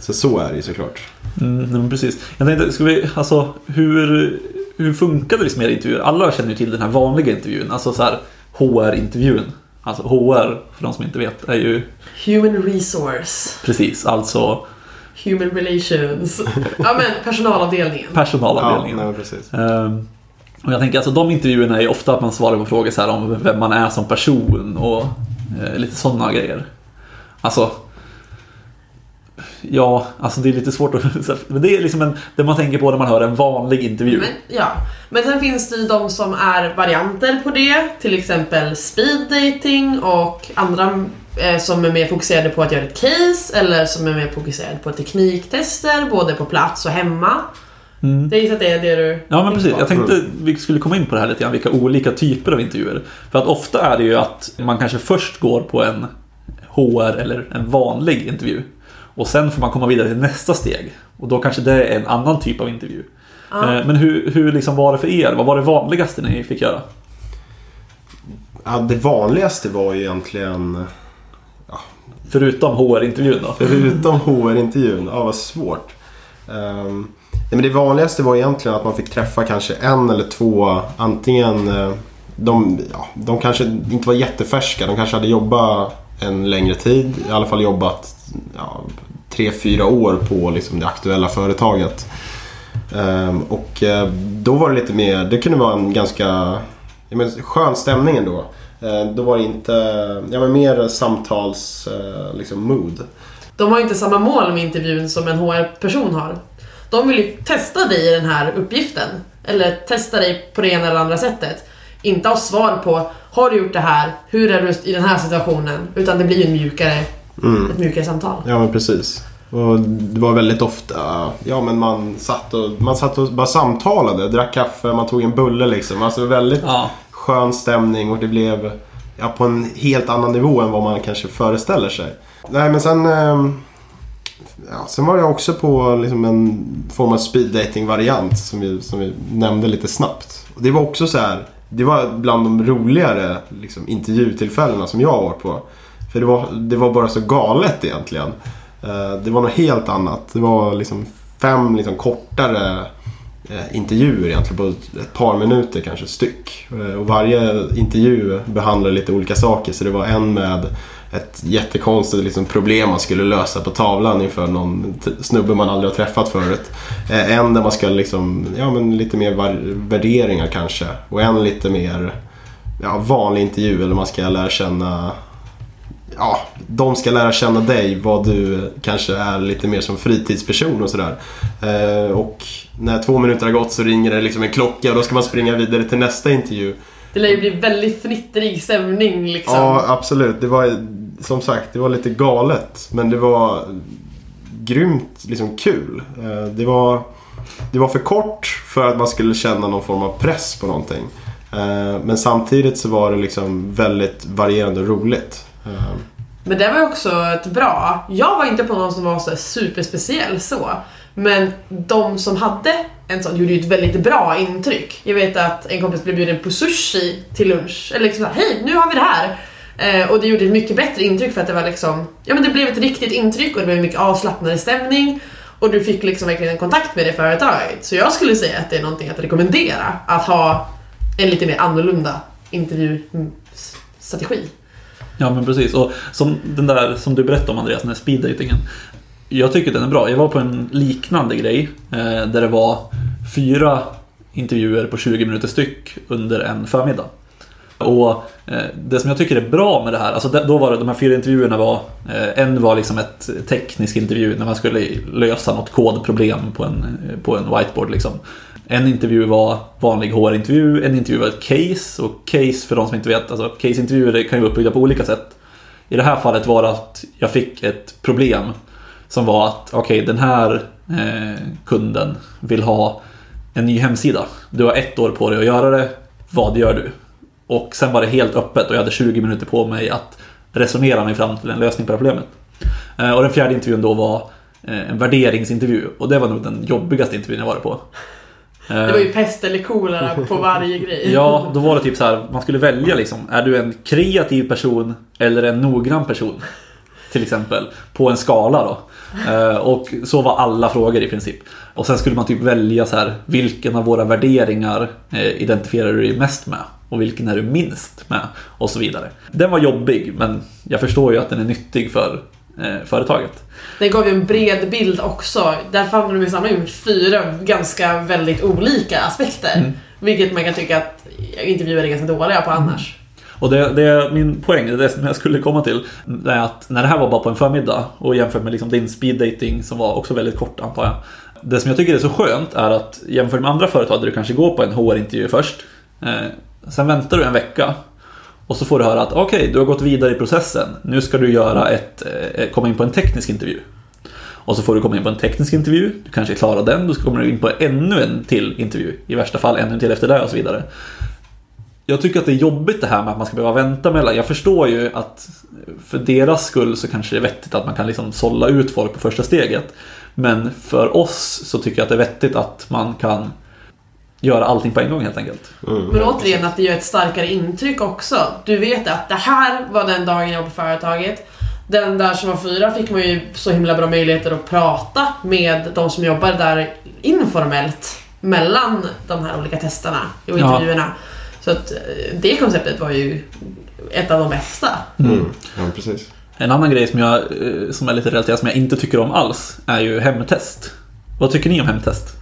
Så så är det ju såklart. Mm, precis. Jag tänkte, ska vi, alltså hur, hur funkade liksom era intervjuer? Alla känner ju till den här vanliga intervjun, alltså så här HR-intervjun. Alltså HR, för de som inte vet, är ju Human resource. precis, alltså Human relations. Ja men personalavdelningen. Ja, personalavdelningen. nej, men precis. Ehm, och jag tänker alltså de intervjuerna är ju ofta att man svarar på frågor så här om vem man är som person och eh, lite sådana grejer. Alltså Ja, alltså det är lite svårt att... Men det är liksom en, det man tänker på när man hör en vanlig intervju. Men, ja. men sen finns det ju de som är varianter på det, till exempel speed dating och andra som är mer fokuserade på att göra ett case eller som är mer fokuserade på tekniktester både på plats och hemma. Mm. Det är ju så att det är det du Ja men precis, jag tänker tänkte vi skulle komma in på det här lite grann, vilka olika typer av intervjuer. För att ofta är det ju att man kanske först går på en HR eller en vanlig intervju. Och sen får man komma vidare till nästa steg. Och då kanske det är en annan typ av intervju. Ja. Eh, Men hur, hur liksom var det för er? Vad var det vanligaste ni fick göra? Ja, det vanligaste var ju egentligen, Förutom HR-intervjun då? förutom HR-intervjun, ja vad svårt. Um, nej, men det vanligaste var egentligen att man fick träffa kanske en eller två, antingen eh, de, ja, de kanske inte var jättefärska, de kanske hade jobbat en längre tid, i alla fall jobbat ja, tre, fyra år på liksom, det aktuella företaget. Um, och eh, då var det lite mer, det kunde vara en ganska men, skön stämning ändå. Eh, då var det inte, ja men mer samtals eh, liksom mood. De har inte samma mål med intervjun som en HR-person har. De vill ju testa dig i den här uppgiften. Eller testa dig på det ena eller andra sättet. Inte ha svar på Har du gjort det här? Hur är du i den här situationen? Utan det blir ju en mjukare, Mm. ett mjukare samtal. Ja men precis. Och det var väldigt ofta, ja men man satt och, man satt och bara samtalade, drack kaffe, man tog en bulle liksom. Alltså väldigt Ja skön stämning och det blev ja, på en helt annan nivå än vad man kanske föreställer sig. Nej men sen, ehm, ja, sen var jag också på liksom en form av speed dating variant som vi, som vi nämnde lite snabbt. Och det var också så här, det var bland de roligare liksom, intervjutillfällena som jag har varit på. För det var, det var bara så galet egentligen. Eh, det var något helt annat. Det var liksom fem liksom kortare Eh, intervjuer egentligen på ett- par minuter kanske styck. Eh, och varje intervju behandlade lite olika saker. Så det var en med ett jättekonstigt liksom, problem man skulle lösa på tavlan inför någon snubbe man aldrig har träffat förut. Eh, en där man ska liksom, ja men lite mer värderingar kanske. Och en lite mer ja, vanlig intervju eller man ska lära känna Ja, de ska lära känna dig, vad du kanske är lite mer som fritidsperson och sådär. Eh, och när två minuter har gått så ringer det liksom en klocka och då ska man springa vidare till nästa intervju. Det lär ju bli väldigt fnittrig stämning liksom. Ja, absolut. Det var som sagt, det var lite galet. Men det var grymt liksom kul. Eh, Det var, det var för kort för att man skulle känna någon form av press på någonting. Eh, Men samtidigt så var det liksom väldigt varierande och roligt. Men det var ju också ett bra. Jag var inte på någon som var så superspeciell så. Men de som hade en sån gjorde ju ett väldigt bra intryck. Jag vet att en kompis blev bjuden på sushi till lunch. Eller liksom såhär, hej nu har vi det här. Eh, och det gjorde ett mycket bättre intryck för att det var liksom, ja men det blev ett riktigt intryck och det blev mycket avslappnade stämning. Och du fick liksom verkligen en kontakt med det företaget. Så jag skulle säga att det är någonting att rekommendera. Att ha en lite mer annorlunda intervjustrategi. Ja men precis. Och som den där som du berättade om Andreas, den där speeddatingen. Jag tycker den är bra. Jag var på en liknande grej. Eh, där det var fyra intervjuer på 20 minuter styck under en förmiddag. Och eh, det som jag tycker är bra med det här, alltså det- då var det, de här fyra intervjuerna var, eh, en var liksom ett teknisk intervju när man skulle lösa något kodproblem på en, på en whiteboard liksom. En intervju var vanlig HR-intervju, en intervju var ett case och case för de som inte vet, alltså case-intervjuer kan ju vara uppbyggda på olika sätt. I det här fallet var det att jag fick ett problem Som var att, okej den här eh, kunden vill ha en ny hemsida. Du har ett år på dig att göra det. Vad gör du? Och sen var det helt öppet och jag hade 20 minuter på mig att resonera mig fram till en lösning på det här problemet. Eh, och den fjärde intervjun då var eh, en värderingsintervju. Och det var nog den jobbigaste intervjun jag varit på. Det var ju pest eller kolera på varje grej. Ja, då var det typ så här, man skulle välja liksom. Är du en kreativ person eller en noggrann person? Till exempel. På en skala då. Eh, Och så var alla frågor i princip. Och sen skulle man typ välja så här, vilken av våra värderingar eh, identifierar du dig mest med? Och vilken är du minst med? Och så vidare. Den var jobbig, men jag förstår ju att den är nyttig för företaget. Den gav ju en bred bild också. Där hamnade de samla in fyra ganska väldigt olika aspekter. Mm. Vilket man kan tycka att intervjuer är ganska dåliga på annars. Och det, det, min poäng, det som jag skulle komma till, det är att när det här var bara på en förmiddag och jämfört med liksom din speed dating som var också väldigt kort antar jag. Det som jag tycker är så skönt är att jämfört med andra företag där du kanske går på en HR-intervju först. Eh, sen väntar du en vecka och så får du höra att okej, du har gått vidare i processen. Nu ska du göra ett, eh, komma in på en teknisk intervju. Och så får du komma in på en teknisk intervju, du kanske klarar den, då kommer du in på ännu en till intervju. I värsta fall ännu en till efter det och så vidare. Jag tycker att det är jobbigt det här med att man ska behöva vänta mellan. Jag förstår ju att för deras skull så kanske det är vettigt att man kan liksom sålla ut folk på första steget. Men för oss så tycker jag att det är vettigt att man kan göra allting på en gång helt enkelt. Mm. Men återigen att det gör ett starkare intryck också. Du vet att det här var den dagen jag var på företaget. Den där som var fyra fick man ju så himla bra möjligheter att prata med de som jobbar där informellt mellan de här olika testerna och Ja. intervjuerna. Så att eh, det konceptet var ju ett av de bästa. Mm. Ja, precis. En annan grej som, jag, eh, som är lite relaterad som jag inte tycker om alls är ju hemtest. Vad tycker ni om hemtest?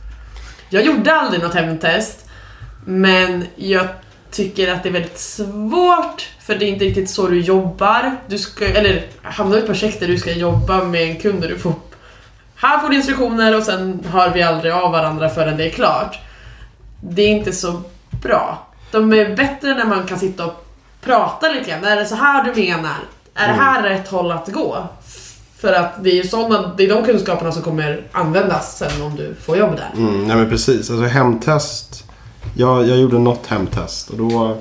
Jag gjorde aldrig något hemtest, men jag tycker att det är väldigt svårt för det är inte riktigt så du jobbar. Du ska, eller hamnar i ett projekt där du ska jobba med en kund och du får här får du instruktioner och sen hör vi aldrig av varandra förrän det är klart. Det är inte så bra. De är bättre när man kan sitta och prata lite grann. Är det så här du menar? Är det här rätt håll att gå? För att det är ju sådana, det är de kunskaperna som kommer användas sen om du får jobb där. Mm, nej men precis. Alltså hemtest. Jag, jag gjorde något hemtest och då...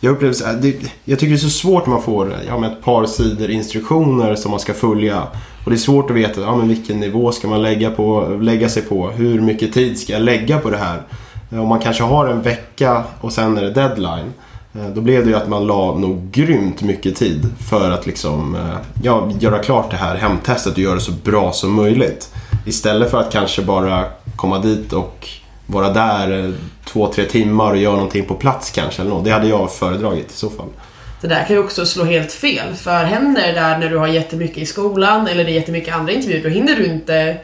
Jag upplevde så här, det, jag tycker det är så svårt när man får ja, med ett par sidor instruktioner som man ska följa. Och det är svårt att veta ja, men vilken nivå ska man lägga, på, lägga sig på. Hur mycket tid ska jag lägga på det här? Eh, om man kanske har en vecka och sen är det deadline. Eh, då blev det ju att man la nog grymt mycket tid för att liksom, eh, ja, göra klart det här hemtestet och göra det så bra som möjligt. Istället för att kanske bara komma dit och vara där eh, två, tre timmar och göra någonting på plats kanske. Eller något. Det hade jag föredragit i så fall. Det där kan ju också slå helt fel. För händer det där när du har jättemycket i skolan eller det är jättemycket andra intervjuer, då hinner du inte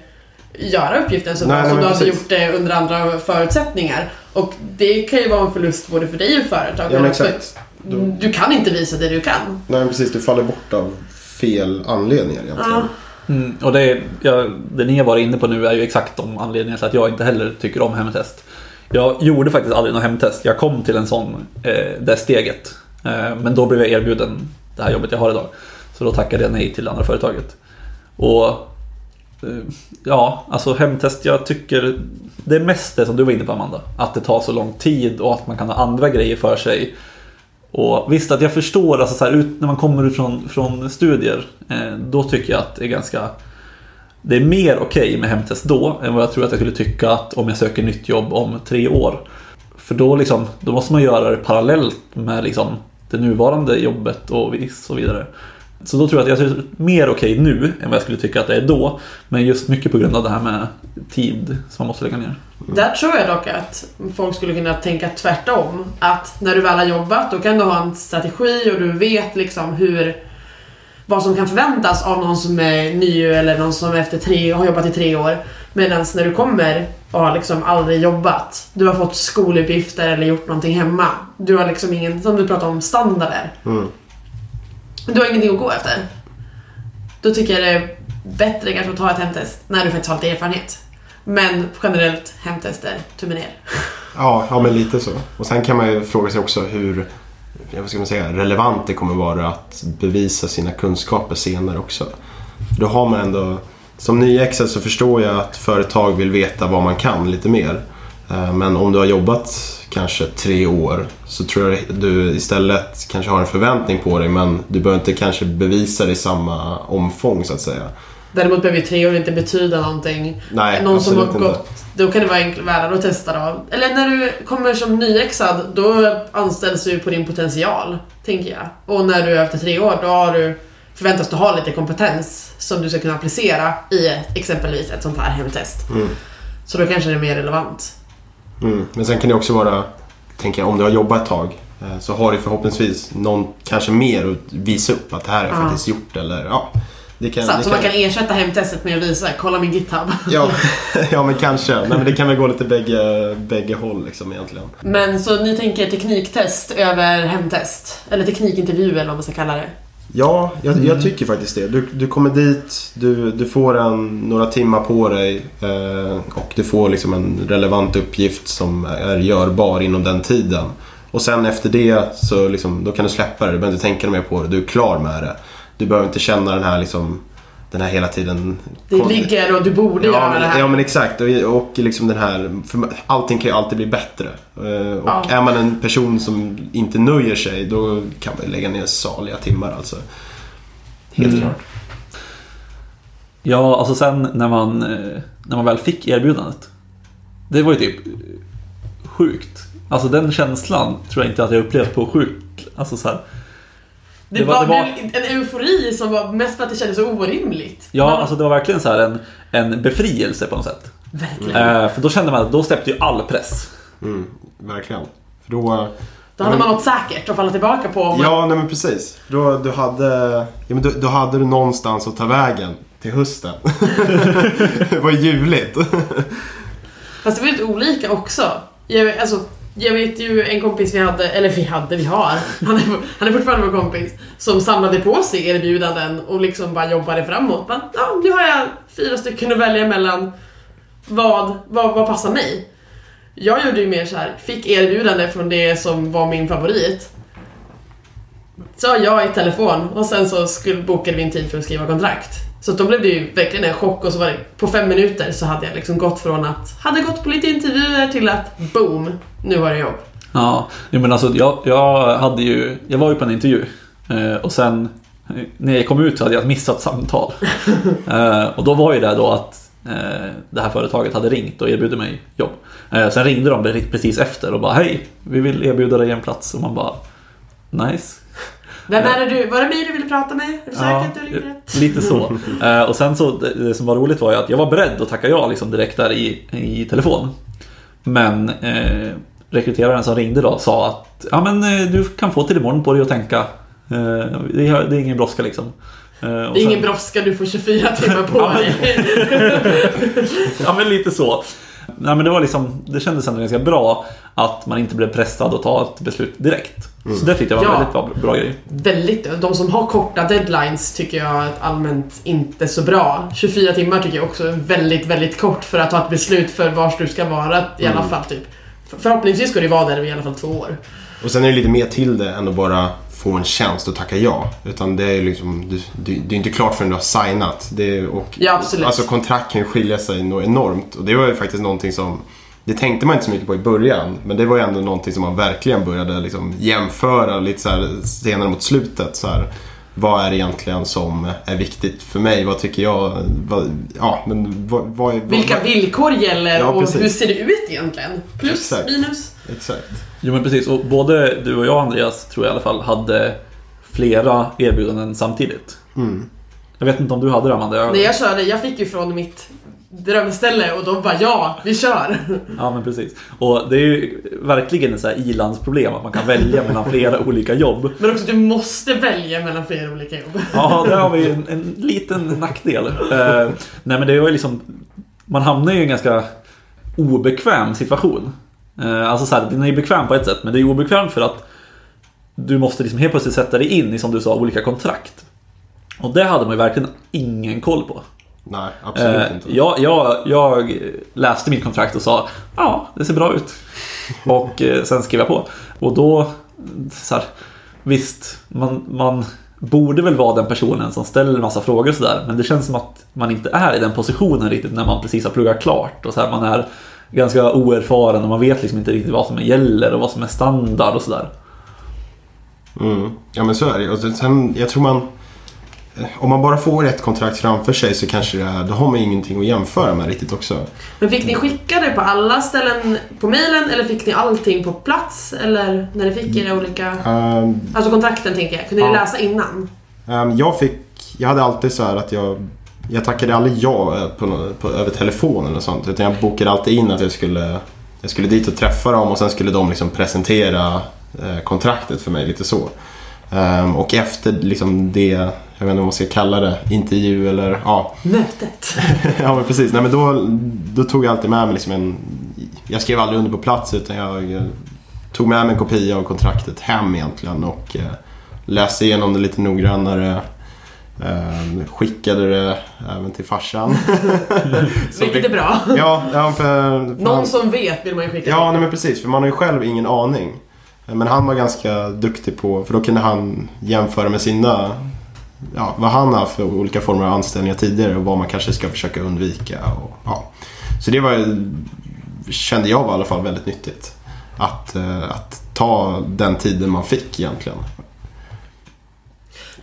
göra uppgiften så Nej, bra nej, som du hade gjort det under andra förutsättningar. Och det kan ju vara en förlust både för dig och företaget. Ja, men exakt. Då- Du kan inte visa det du kan. Nej precis, du faller bort av fel anledningar egentligen. Ja. Mm, och det, ja, det ni har varit inne på nu är ju exakt de anledningarna till att jag inte heller tycker om hemtest. Jag gjorde faktiskt aldrig något hemtest. Jag kom till en sån, eh, det steget. Eh, men då blev jag erbjuden det här jobbet jag har idag. Så då tackade jag nej till det andra företaget. Och Eh, ja, alltså hemtest, jag tycker det är mest det som du var inne på Amanda. Att det tar så lång tid och att man kan ha andra grejer för sig. Och visst att jag förstår, alltså så här, ut, när man kommer ut från, från studier, eh, då tycker jag att det är ganska... Det är mer okej med hemtest då än vad jag tror att jag skulle tycka att om jag söker nytt jobb om tre år. För då, liksom, då måste man göra det parallellt med liksom, det nuvarande jobbet och så vidare. Så då tror jag att jag är mer okej nu än vad jag skulle tycka att det är då. Men just mycket på grund av det här med tid som man måste lägga ner. Där tror jag dock att folk skulle kunna tänka tvärtom. Att när du väl har jobbat, då kan du ha en strategi och du vet liksom hur vad som kan förväntas av någon som är ny eller någon som efter tre, har jobbat i tre år. Medan när du kommer och har liksom aldrig jobbat. Du har fått skoluppgifter eller gjort någonting hemma. Du har liksom ingen, som du pratar om, standarder. Mm. Du har ingenting att gå efter. Då tycker jag det är bättre kanske att ta ett hemtest när du faktiskt har lite erfarenhet. Men generellt hemtester, tummen ner. Ja, ja, men lite så. Och sen kan man ju fråga sig också hur vad ska man säga, relevant det kommer vara att bevisa sina kunskaper senare också. Då har man ändå som nyexad så förstår jag att företag vill veta vad man kan lite mer. Eh, Men om du har jobbat kanske tre år så tror jag du istället kanske har en förväntning på dig men du behöver inte kanske bevisa det i samma omfång så att säga. Däremot behöver ju tre år inte betyda någonting. Nej, Någon som har absolut inte. gått, då kan det vara värre att testa då. Eller när du kommer som nyexad, då anställs du på din potential, tänker jag. Och när du är efter tre år, då har du, förväntas du ha lite kompetens som du ska kunna applicera i exempelvis ett sånt här hemtest. Mm. Så då kanske det är mer relevant. Mm. Men sen kan det också vara, tänker jag, om du har jobbat ett tag eh, så har du förhoppningsvis någon kanske mer att visa upp att det här har jag Ja. faktiskt gjort eller ja. Det kan, Så, det så man kan ersätta hemtestet med att visa, kolla min GitHub. Ja, ja men kanske. Nej, men det kan väl gå lite bägge, bägge håll liksom egentligen. Men så ni tänker tekniktest över hemtest? Eller teknikintervju eller vad man ska kalla det? Ja, jag, jag tycker faktiskt det. Du, du kommer dit, du, du får en, några timmar på dig eh, och du får liksom en relevant uppgift som är görbar inom den tiden. Och sen efter det så liksom, då kan du släppa det. Du behöver inte tänka mer på det. Du är klar med det. Du behöver inte känna den här liksom den här hela tiden... Det ligger och du borde ja, göra men, det här. Ja men exakt och, och liksom den här, för allting kan ju alltid bli bättre. Eh, Och Ja. är man en person som inte nöjer sig då kan man lägga ner saliga timmar alltså. Helt Mm. klart. Ja, alltså sen när man, eh, när man väl fick erbjudandet. Det var ju typ eh, sjukt. Alltså den känslan tror jag inte att jag upplevt på sjukt. Alltså så här, Det, Det var- det var- en eufori som var mest för att det kändes så orimligt. ja, Man- alltså det var verkligen så här en, en befrielse på något sätt. Verkligen. Eh, för då kände man att då släppte ju all press. Mm, verkligen. För då... Då hade man något säkert att falla tillbaka på. man- Ja, nej men precis. Då, du hade, ja, men då, då hade du någonstans att ta vägen till hösten. det var juligt. Fast det var lite olika också. Jag, alltså, jag vet ju en kompis vi hade, eller vi hade, vi har. Han är, han är fortfarande vår kompis. Som samlade på sig erbjudanden och liksom bara jobbade framåt. Men, ja, nu har jag fyra stycken att välja mellan. Vad, vad, vad passar mig? Jag gjorde ju mer så här, fick erbjudande från det som var min favorit. Sa ja i telefon och sen så skulle, bokade vi en tid för att skriva kontrakt. Så då blev det ju verkligen en chock och så var det, på fem minuter så hade jag liksom gått från att hade gått på lite intervjuer till att boom, nu har jag jobb. Ja, men alltså jag, jag hade ju, jag var ju på en intervju. Eh, och sen eh, när jag kom ut så hade jag missat samtal. eh, och då var ju det då att det här företaget hade ringt och erbjudit mig jobb. Sen ringde de pre- precis efter och bara hej, vi vill erbjuda dig en plats. Och man bara nice. Vem är det du, var det mig du ville prata med? Är du säker att du rätt? lite så. Eh, och sen så, det, som var roligt var ju att jag var beredd att tacka ja liksom direkt där i, i telefon. Men eh, rekryteraren som ringde då sa att ja men eh, du kan få till imorgon på dig att tänka. Eh, det, är, det är ingen brådska liksom. Eh, Det är sen- ingen brådska, du får 24 timmar på Ja, dig. Ja men lite så. Nej, men det, var liksom, det kändes ändå ganska bra att man inte blev pressad att ta ett beslut direkt. Så det tyckte jag var en Ja. väldigt bra, bra grej. Väldigt, de som har korta deadlines tycker jag allmänt inte så bra. 24 timmar tycker jag också är väldigt, väldigt kort för att ta ett beslut för var du ska vara i alla fall typ. För- Förhoppningsvis ska du vara där i alla fall två år. Och sen är det lite mer till det än att bara få en tjänst och tacka ja. Utan det är liksom, du, du, det är inte klart förrän du har signat. Det och, Ja, absolut. Alltså kontrakt kan ju skilja sig enormt. Och det var ju faktiskt någonting som det tänkte man inte så mycket på i början. Men det var ju ändå någonting som man verkligen började liksom jämföra lite så här senare mot slutet. Så här, vad är det egentligen som är viktigt för mig? Vad tycker jag? Vad, ja, men vad, vad, Vilka villkor gäller Ja, och hur ser det ut egentligen? Plus, Exakt. minus? Exakt. Jo men precis, och både du och jag Andreas tror jag i alla fall hade flera erbjudanden samtidigt. Mm. Jag vet inte om du hade det Amanda? Jag- När jag körde, jag fick ju från mitt drömställe och då bara ja, vi kör. Ja men precis. Och det är ju verkligen ett så här ilandsproblem att man kan välja mellan flera olika jobb. Men också du måste välja mellan flera olika jobb. Ja, där har vi en, en liten nackdel. Eh, nej men det var ju liksom, man hamnar ju i en ganska obekväm situation. Eh, alltså så här, den är ju bekväm på ett sätt, men det är obekvämt för att du måste liksom helt plötsligt sätta dig in i, som du sa, olika kontrakt. Och det hade man ju verkligen ingen koll på. Nej, absolut Eh, inte. jag, jag, jag läste mitt kontrakt och sa ja, det ser bra ut. Och eh, sen skrev jag på. Och då, så här, visst, man, man borde väl vara den personen som ställer en massa frågor och sådär. Men det känns som att man inte är i den positionen riktigt när man precis har pluggat klart. Och så här, man är ganska oerfaren och man vet liksom inte riktigt vad som gäller och vad som är standard och sådär. Mm. Ja men så är det och sen, Jag tror man... Om man bara får ett kontrakt framför sig så kanske det är, då har man ingenting att jämföra med riktigt också. Men fick ni skicka det på alla ställen på mailen eller fick ni allting på plats? Eller när ni fick era olika... Um, Alltså kontrakten tänker jag. Kunde Ja. ni läsa innan? um, jag fick... Jag hade alltid så här att jag... Jag tackade aldrig ja på, nå- på, över telefon eller sånt. Utan jag bokade alltid in att jag skulle... Jag skulle dit och träffa dem och sen skulle de liksom presentera eh, kontraktet för mig lite så. Ehm, och efter liksom det, jag vet inte vad man ska kalla det, intervju eller ja. Mötet. ja men precis. Nej, men då, då tog jag alltid med mig liksom en... Jag skrev aldrig under på plats utan jag eh, tog med mig en kopia av kontraktet hem egentligen och eh, läste igenom det lite noggrannare. Eh, skickade det även till farsan. Så Vilket är bra. Ja, ja för, för Någon han, som vet vill man ju skicka Ja, nej, men precis. För man har ju själv ingen aning. Men han var ganska duktig på, för då kunde han jämföra med sina, ja, vad han har haft för olika former av anställningar tidigare och vad man kanske ska försöka undvika. Och, ja. Så det var, kände jag var i alla fall väldigt nyttigt. Att, eh, att ta den tiden man fick egentligen.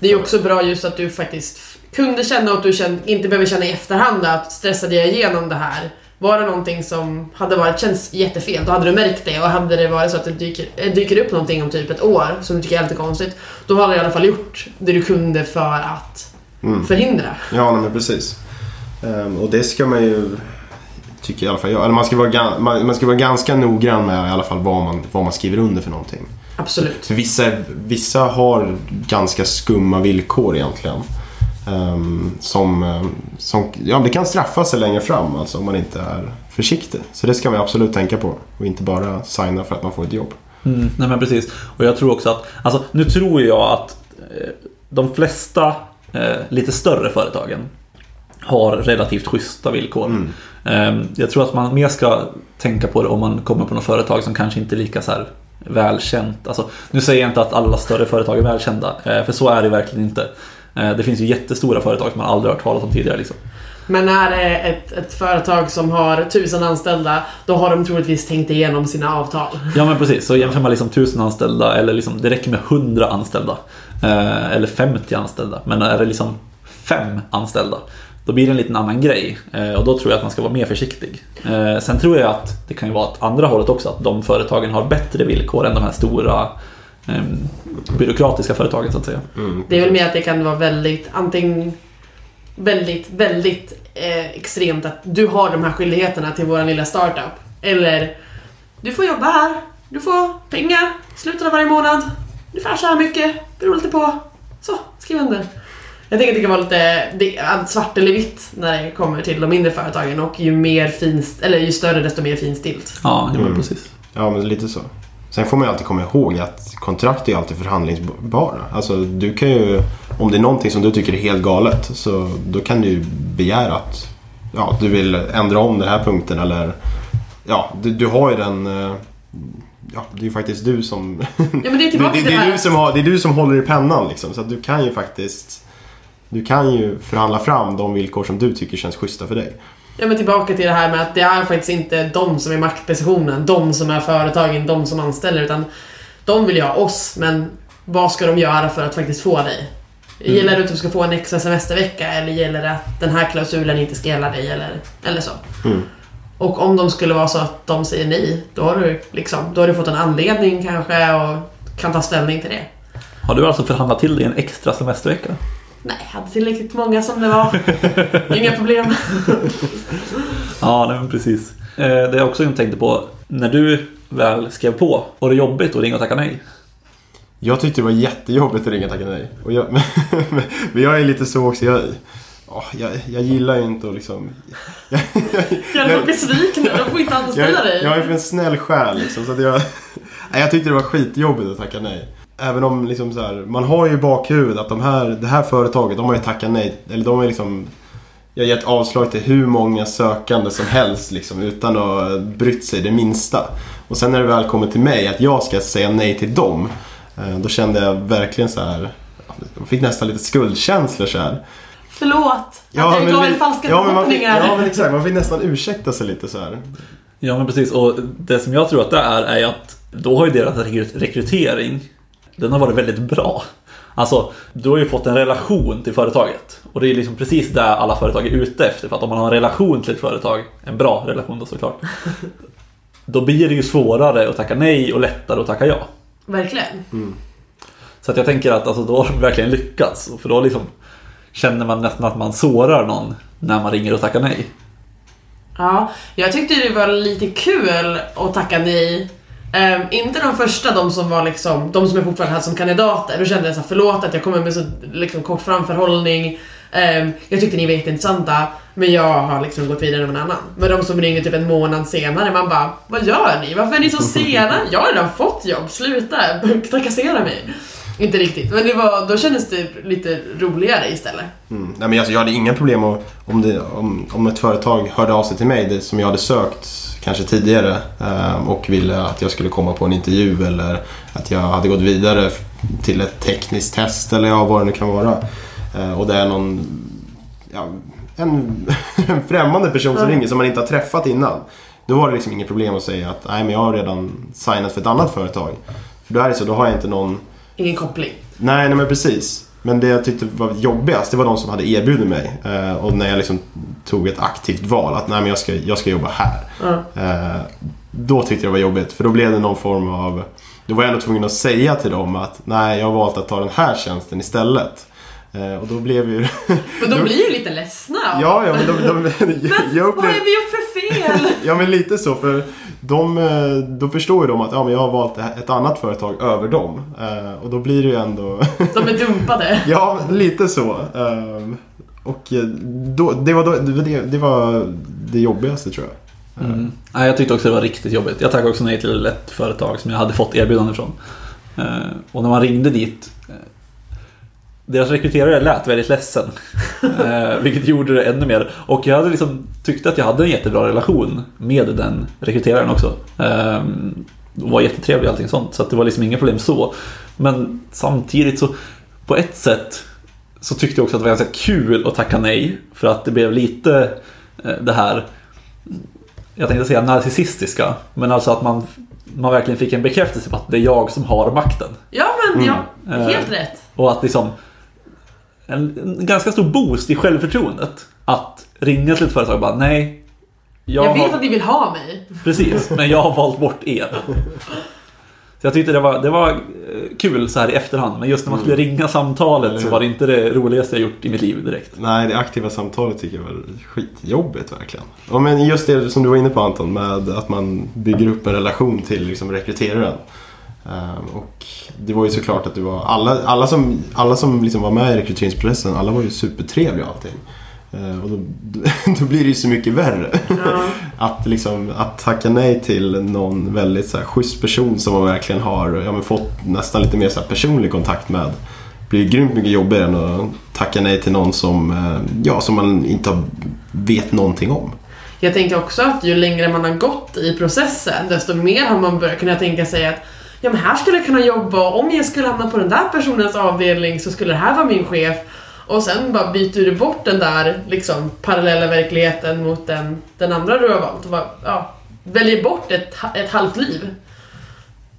Det är ju också bra just att du faktiskt kunde känna och att du kände, inte behöver känna i efterhand att stressade jag igenom det här? Var det någonting som hade varit, känns jättefel, då hade du märkt det och hade det varit så att det dyker, eh, dyker upp någonting om typ ett år som du tycker är lite konstigt, då har du i alla fall gjort det du kunde för att Mm. förhindra. Ja, men precis. Ehm, och det ska man ju, tycker i alla fall jag, eller man ska, vara, man, man ska vara ganska noggrann med i alla fall vad man, vad man skriver under för någonting. Absolut. För vissa, vissa har ganska skumma villkor egentligen. Ehm, som, ehm, som, ja, det kan straffa sig längre fram alltså, om man inte är försiktig. Så det ska man absolut tänka på. Och inte bara signa för att man får ett jobb. Mm, nej men precis. Och jag tror också att, alltså nu tror jag att eh, de flesta eh, lite större företagen har relativt schyssta villkor. Mm. Eh, jag tror att man mer ska tänka på det om man kommer på något företag som kanske inte är lika så här välkänt. Alltså, nu säger jag inte att alla större företag är välkända, eh, för så är det verkligen inte. Eh, det finns ju jättestora företag som man aldrig hört talas om tidigare. Liksom. Men är det ett, ett företag som har tusen anställda, då har de troligtvis tänkt igenom sina avtal. Ja men precis, så jämför man liksom 1000 anställda eller liksom, det räcker med 100 anställda. Eh, eller 50 anställda. Men är det liksom 5 anställda, då blir det en liten annan grej. Eh, och då tror jag att man ska vara mer försiktig. Eh, sen tror jag att det kan ju vara åt andra hållet också, att de företagen har bättre villkor än de här stora eh, byråkratiska företagen så att säga. Mm, Det är väl mer att det kan vara väldigt, antingen väldigt, väldigt eh, extremt att du har de här skyldigheterna till våran lilla startup. Eller, du får jobba här, du får pengar slutet av varje månad, ungefär så här mycket, beror lite på. Så, skriv under. Jag tänker att det kan vara lite det, svart eller vitt när det kommer till de mindre företagen och ju mer finst, eller ju större desto mer finstilt. Ja, Mm. precis. Ja, men lite så. Sen får man ju alltid komma ihåg att kontrakt är alltid förhandlingsbara. Alltså du kan ju, om det är någonting som du tycker är helt galet, så då kan du ju begära att ja, du vill ändra om den här punkten eller ja, du, du har ju den eh, Ja, det är ju faktiskt du som... Ja men det är det, tillbaka det, det, det är du som har, det är du som håller i pennan liksom. Så att du kan ju faktiskt... Du kan ju förhandla fram de villkor som du tycker känns schyssta för dig. Ja men tillbaka till det här med att det är faktiskt inte de som är maktpositionen, de som är företagen, de som anställer utan de vill ju ha oss men vad ska de göra för att faktiskt få dig? Mm. Gäller det att du ska få en extra semestervecka eller gäller det att den här klausulen inte ska gälla dig eller, eller så? Mm. Och om de skulle vara så att de säger nej, då har du liksom, då har du fått en anledning kanske och kan ta ställning till det. Har du alltså förhandlat till dig en extra semestervecka? Nej, jag hade tillräckligt många som det var. Inga problem. Ja, nej, men precis. Eh, det jag också tänkte på, när du väl skrev på, var det jobbigt att ringa och tacka nej? Jag tyckte det var jättejobbigt att ringa och tacka nej. Och jag, men jag är lite så också. Jag, åh, jag, jag gillar ju inte att liksom... Jag hade fått besvikna, de får inte Jag, anställa dig. jag är för en snäll själ liksom. Så att jag, nej, jag tyckte det var skitjobbigt att tacka nej. Även om liksom så här, man har ju i bakhuvudet att de här, det här företaget, de har ju tackat nej. Eller de har ju liksom... Jag har gett avslag till hur många sökande som helst liksom, utan att brytt sig det minsta. Och sen när det väl kommer till mig, att jag ska säga nej till dem. eh, Då kände jag verkligen så här... man fick nästan lite skuldkänslor så här. Förlåt att jag gav er falska ja, men man fick, förhoppningar. ja men exakt, man fick nästan ursäkta sig lite så här. Ja men precis och det som jag tror att det är är att då har ju deras rekry- rekrytering den har varit väldigt bra. Alltså, du har ju fått en relation till företaget. Och det är liksom precis det alla företag är ute efter. För att om man har en relation till ett företag, en bra relation då såklart. Då blir det ju svårare att tacka nej och lättare att tacka ja. Verkligen. Så att jag tänker att alltså, då har de verkligen lyckats. För då liksom känner man nästan att man sårar någon när man ringer och tackar nej. Ja, jag tyckte det var lite kul att tacka nej. Ehm, inte de första, de som var liksom, de som jag fortfarande hade som kandidater. Då kände jag så här, förlåt att jag kommer med så liksom, kort framförhållning. Ehm, jag tyckte ni var jätteintressanta, men jag har liksom gått vidare med en annan. Men de som ringer typ en månad senare, man bara, vad gör ni? Varför är ni så sena? Jag har redan fått jobb, sluta trakassera mig. Inte riktigt, men det var, då kändes det lite roligare istället. Mm. Nej, men alltså, jag hade inga problem om, det, om, om ett företag hörde av sig till mig det, som jag hade sökt kanske tidigare eh, och ville att jag skulle komma på en intervju eller att jag hade gått vidare till ett tekniskt test eller ja, vad det nu kan vara. Eh, och det är någon ja, en, en främmande person som Ja. ringer som man inte har träffat innan. Då var det liksom inget problem att säga att nej men jag har redan signat för ett annat företag. För då är det så, då har jag inte någon Ingen koppling. Nej, nej men precis. Men det jag tyckte var jobbigast, det var de som hade erbjudit mig. Eh, och när jag liksom tog ett aktivt val, att nej men jag ska, jag ska jobba här. Ja. Eh, då tyckte jag det var jobbigt, för då blev det någon form av... Då var jag ändå tvungen att säga till dem att nej, jag har valt att ta den här tjänsten istället. Eh, och då blev ju... Men de blir ju lite ledsna. ja, ja, men de, de, jag Vad upplevde... har vi gjort för fel? Ja men lite så för de, eh, då förstår ju de att ja, men jag har valt ett annat företag över dem. Eh, och då blir det ju ändå... De är dumpade. ja, lite så. Ehm, och då, det, var då, det, var det, var det jobbigaste tror jag. Mm. Nej, jag tyckte också det var riktigt jobbigt. Jag tackade också nej till ett företag som jag hade fått erbjudande från. Och när man ringde dit deras rekryterare lät väldigt ledsen. Eh, vilket gjorde det ännu mer. Och jag hade liksom tyckte att jag hade en jättebra relation med den rekryteraren också. Eh, var jättetrevlig och allting sånt. Så att det var liksom inga problem så. Men samtidigt så på ett sätt så tyckte jag också att det var ganska kul att tacka nej. För att det blev lite eh, det här jag tänkte säga narcissistiska, men alltså att man, man verkligen fick en bekräftelse på att det är jag som har makten. Ja men ja, Mm. helt rätt. Och att liksom en, en ganska stor boost i självförtroendet. Att ringa till ett företag och bara nej. Jag, Jag vet har, att ni vill ha mig. Precis, men jag har valt bort er. Så jag tyckte det var, det var eh, kul så här i efterhand, men just när man skulle ringa samtalet så hur? var det inte det roligaste jag gjort i mitt liv direkt. Nej, det aktiva samtalet tycker jag var skitjobbigt verkligen. Ja, men just det som du var inne på Anton, med att man bygger upp en relation till liksom, rekryteraren. Ehm, och det var ju såklart att det var alla, alla som, alla som liksom var med i rekryteringsprocessen, alla var ju supertrevliga och allting. Ehm, och då, då blir det ju så mycket värre. Ja. Att, liksom, att tacka nej till någon väldigt så här, schysst person som man verkligen har ja, fått nästan lite mer så här, personlig kontakt med blir grymt mycket jobbigare än att tacka nej till någon som, eh, ja, som man inte vet någonting om. Jag tänker också att ju längre man har gått i processen, desto mer har man börjat kunna tänka sig att ja men här skulle jag kunna jobba och om jag skulle hamna på den där personens avdelning så skulle det här vara min chef. Och sen bara byter du bort den där liksom, parallella verkligheten mot den, den andra du har valt. Och bara, ja, väljer bort ett, ett halvt liv.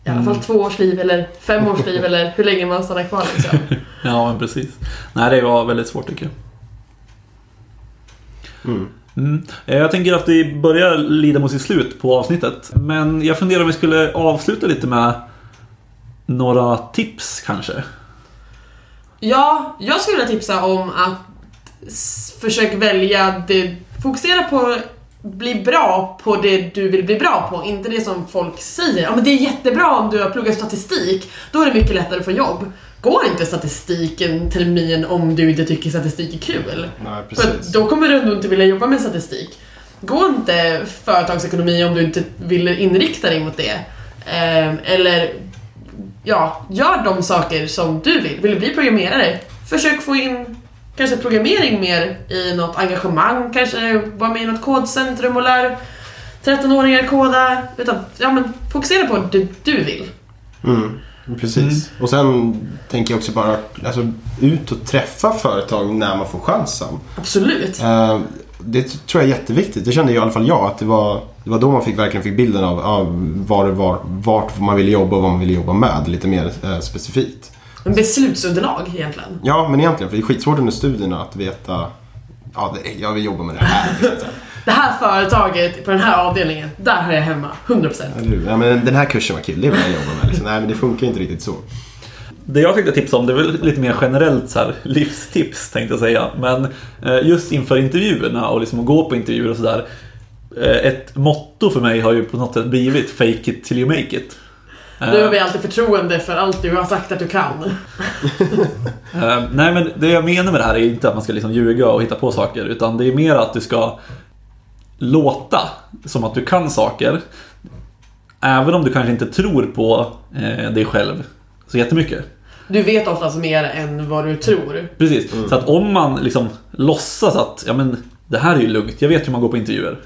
I alla fall två års liv eller fem års liv eller hur länge man stannar kvar liksom. Ja, men precis. Nej, det var väldigt svårt tycker jag. Mm. Mm. Eh, Jag tänker att vi börjar lida mot sitt slut på avsnittet. Men jag funderar om vi skulle avsluta lite med några tips kanske. Ja, jag skulle vilja tipsa om att försök välja det, fokusera på bli bra på det du vill bli bra på, inte det som folk säger. Ja men det är jättebra om du har pluggat statistik, då är det mycket lättare att få jobb. Gå inte statistik en termin om du inte tycker statistik är kul. Nej, För att då kommer du ändå inte vilja jobba med statistik. Gå inte företagsekonomi om du inte vill inrikta dig mot det. Ehm, eller, ja, gör de saker som du vill. Vill du bli programmerare? Försök få in kanske programmering mer i något engagemang, kanske vara med i något kodcentrum och lär 13-åringar koda. Utan, ja men fokusera på det du vill. Mm. Precis. Och sen tänker jag också bara alltså, ut och träffa företag när man får chansen. Absolut. Eh, det tror jag är jätteviktigt. Det kände i alla fall jag. Att det var, det var då man fick, verkligen fick bilden av, av var, var, vart man ville jobba och vad man ville jobba med. Lite mer eh, specifikt. En beslutsunderlag egentligen. Ja, men egentligen. För det är skitsvårt under studierna att veta. Ja, jag vill jobba med det här. Liksom. Det här företaget på den här avdelningen, där har jag hemma. 100%. Eller hur? Ja, men den här kursen var kul. Det vill jag jobba med. Liksom. Nej, men det funkar inte riktigt så. Det jag tänkte tipsa om det är väl lite mer generellt så här, livstips tänkte jag säga. Men eh, just inför intervjuerna och liksom att gå på intervjuer och sådär. eh, Ett motto för mig har ju på något sätt blivit fake it till you make it. Eh, Nu har vi alltid förtroende för allt du har sagt att du kan. Eh, nej men det jag menar med det här är inte att man ska liksom ljuga och hitta på saker utan det är mer att du ska låta som att du kan saker. Även om du kanske inte tror på eh, dig själv så jättemycket. Du vet oftast mer än vad du tror. Precis, så att om man liksom låtsas att ja, men, det här är ju lugnt, jag vet hur man går på intervjuer.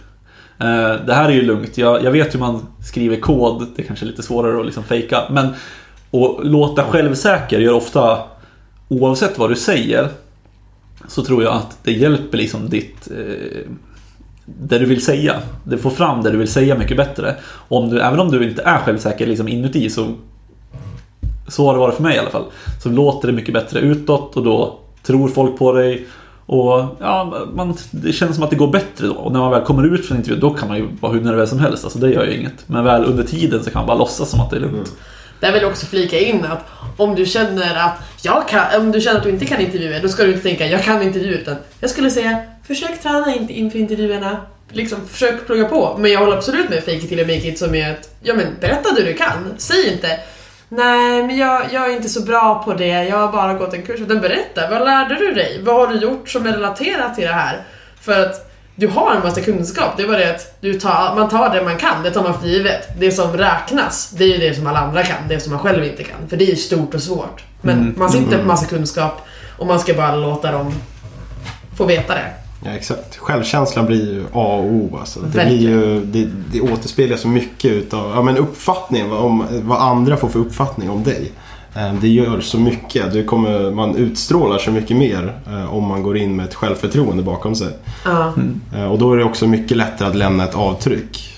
Eh, det här är ju lugnt, jag, jag vet hur man skriver kod, det är kanske är lite svårare att liksom fejka. Men att låta självsäker gör ofta, oavsett vad du säger, så tror jag att det hjälper liksom ditt eh, det du vill säga. Det får fram det du vill säga mycket bättre. Om du, även om du inte är självsäker liksom inuti så så har det varit för mig i alla fall. Så låter det mycket bättre utåt och då tror folk på dig. Och ja, man, det känns som att det går bättre då. Och när man väl kommer ut från intervjun då kan man ju vara hur nervös som helst. Alltså det gör ju inget. Men väl under tiden så kan man bara låtsas som att det är lugnt. Mm. Där vill jag också flika in att om du känner att jag kan, om du känner att du inte kan intervjuer, då ska du inte tänka jag kan intervjuer utan jag skulle säga försök träna in- inför intervjuerna. Liksom försök plugga på. Men jag håller absolut med fake it till you make it som är att, ja men berätta det du kan. Säg inte Nej, men jag, jag är inte så bra på det. Jag har bara gått en kurs. Utan berätta, vad lärde du dig? Vad har du gjort som är relaterat till det här? För att du har en massa kunskap. Det är bara det att du tar, man tar det man kan. Det tar man för givet. Det som räknas, det är ju det som alla andra kan. Det som man själv inte kan. För det är ju stort och svårt. Men Mm. man sitter på massa kunskap och man ska bara låta dem få veta det. Ja, exakt. Självkänslan blir ju A och O. Alltså. Det, blir ju, det, det återspeglar så mycket utav ja, men uppfattning, vad, om, vad andra får för uppfattning om dig. Eh, Det gör så mycket. Du kommer, man utstrålar så mycket mer eh, om man går in med ett självförtroende bakom sig. Ja. Eh, Och då är det också mycket lättare att lämna ett avtryck.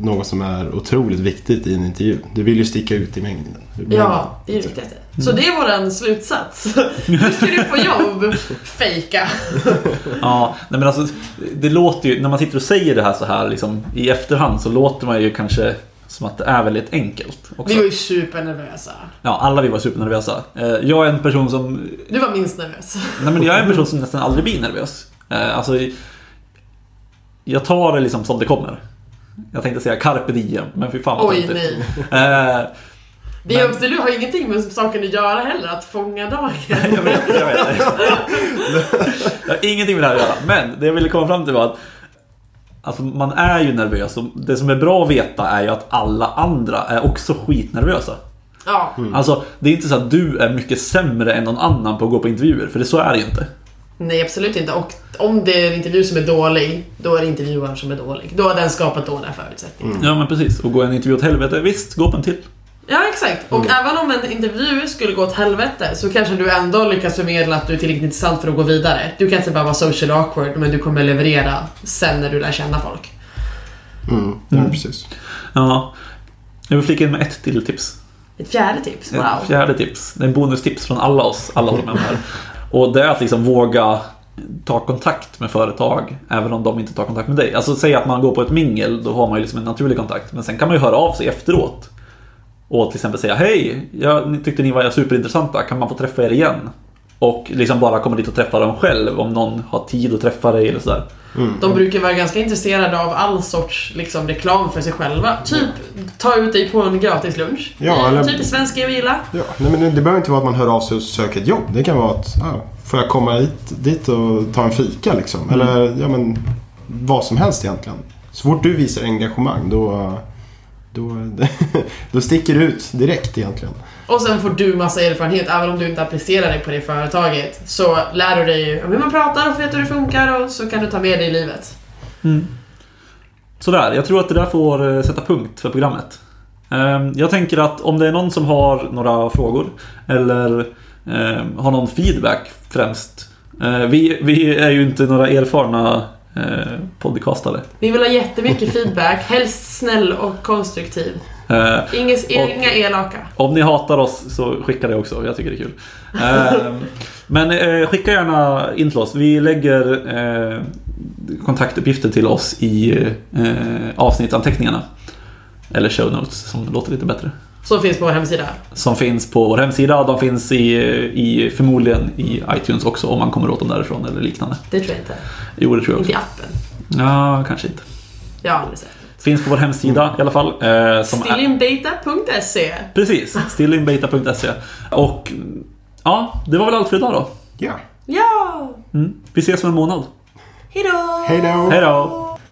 Något som är otroligt viktigt i en intervju. Du vill ju sticka ut i mängden. Ja, det är det Så det är våran slutsats. Nu ska du få jobb. Fejka. Ja, nej men alltså det låter ju, när man sitter och säger det här så här liksom, i efterhand så låter man ju kanske som att det är väldigt enkelt. Också. Vi var ju supernervösa. Ja, alla vi var supernervösa. Eh, Jag är en person som Du var minst nervös. Nej men jag är en person som nästan aldrig blir nervös. Eh, Alltså, jag tar det liksom som det kommer. Jag tänkte säga carpe diem, men fy fan vad Oj, nej. Det är Men- du har ingenting med saken att göra heller, att fånga dagen. jag vet, jag vet. Jag har ingenting med det här att göra. Men det jag ville komma fram till var att Alltså man är ju nervös och det som är bra att veta är ju att alla andra är också skitnervösa. Ja, Alltså det är inte så att du är mycket sämre än någon annan på att gå på intervjuer, för det så är det ju inte. nej absolut inte. Och om det är en intervju som är dålig, då är det intervjuaren som är dålig. Då har den skapat dåliga förutsättningar. Ja men precis, och gå en intervju åt helvete, visst, gå på en till. Ja, exakt. Och även om en intervju skulle gå åt helvete så kanske du ändå lyckas förmedla att du är tillräckligt intressant för att gå vidare. Du kanske bara vara social awkward, men du kommer leverera sen när du lär känna folk. Mm, ja, precis. Ja. Jag vill flika in med ett till tips. Ett fjärde tips, Ett wow. fjärde tips. Det är en bonustips från alla oss, alla de här. Och det är att liksom våga ta kontakt med företag, även om de inte tar kontakt med dig. Alltså säg att man går på ett mingel, då har man ju liksom en naturlig kontakt. Men sen kan man ju höra av sig efteråt. Och till exempel säga Hej, jag tyckte ni var superintressanta, kan man få träffa er igen? Och liksom bara komma dit och träffa dem själv om någon har tid att träffa dig eller sådär. De brukar vara ganska intresserade av all sorts liksom, reklam för sig själva. Typ, ta ut dig på en gratis lunch. Ja, Eh, eller- Typ svenska jag gillar. Ja, nej, men det, behöver inte vara att man hör av sig och söker ett jobb. Det kan vara att, ja, får jag komma hit, dit och ta en fika liksom? Eller, ja men, vad som helst egentligen. Så fort du visar engagemang då, då, då sticker du ut direkt egentligen. Och sen får du massa erfarenhet, även om du inte applicerar dig på det företaget. Så lär du dig om hur man pratar och vet hur det funkar och så kan du ta med det i livet. Sådär, jag tror att det där får eh, sätta punkt för programmet. Ehm, Jag tänker att om det är någon som har några frågor eller ehm, har någon feedback främst. Eh, Vi, vi är ju inte några erfarna eh, podcastare. Vi vill ha jättemycket feedback, helst snäll och konstruktiv. Eh, Inga, inga elaka. Om ni hatar oss så skicka det också, jag tycker det är kul. Ehm, Men eh, skicka gärna in till oss. Vi lägger eh, kontaktuppgifter till oss i eh, avsnittsanteckningarna. Eller show notes som låter lite bättre. Som finns på vår hemsida. Som finns på vår hemsida. De finns i, i, förmodligen i iTunes också om man kommer åt dem därifrån eller liknande. Det tror jag inte. Jo, det tror jag Inte i också. appen. Ja, kanske inte. Jag har aldrig sett. Finns på vår hemsida i alla fall. Eh, Stillinbeta.se precis, stillinbeta.se. Och ja, det var väl allt för idag då. Ja. Ja! Mm. Vi ses om en månad. Hej då! Hej då!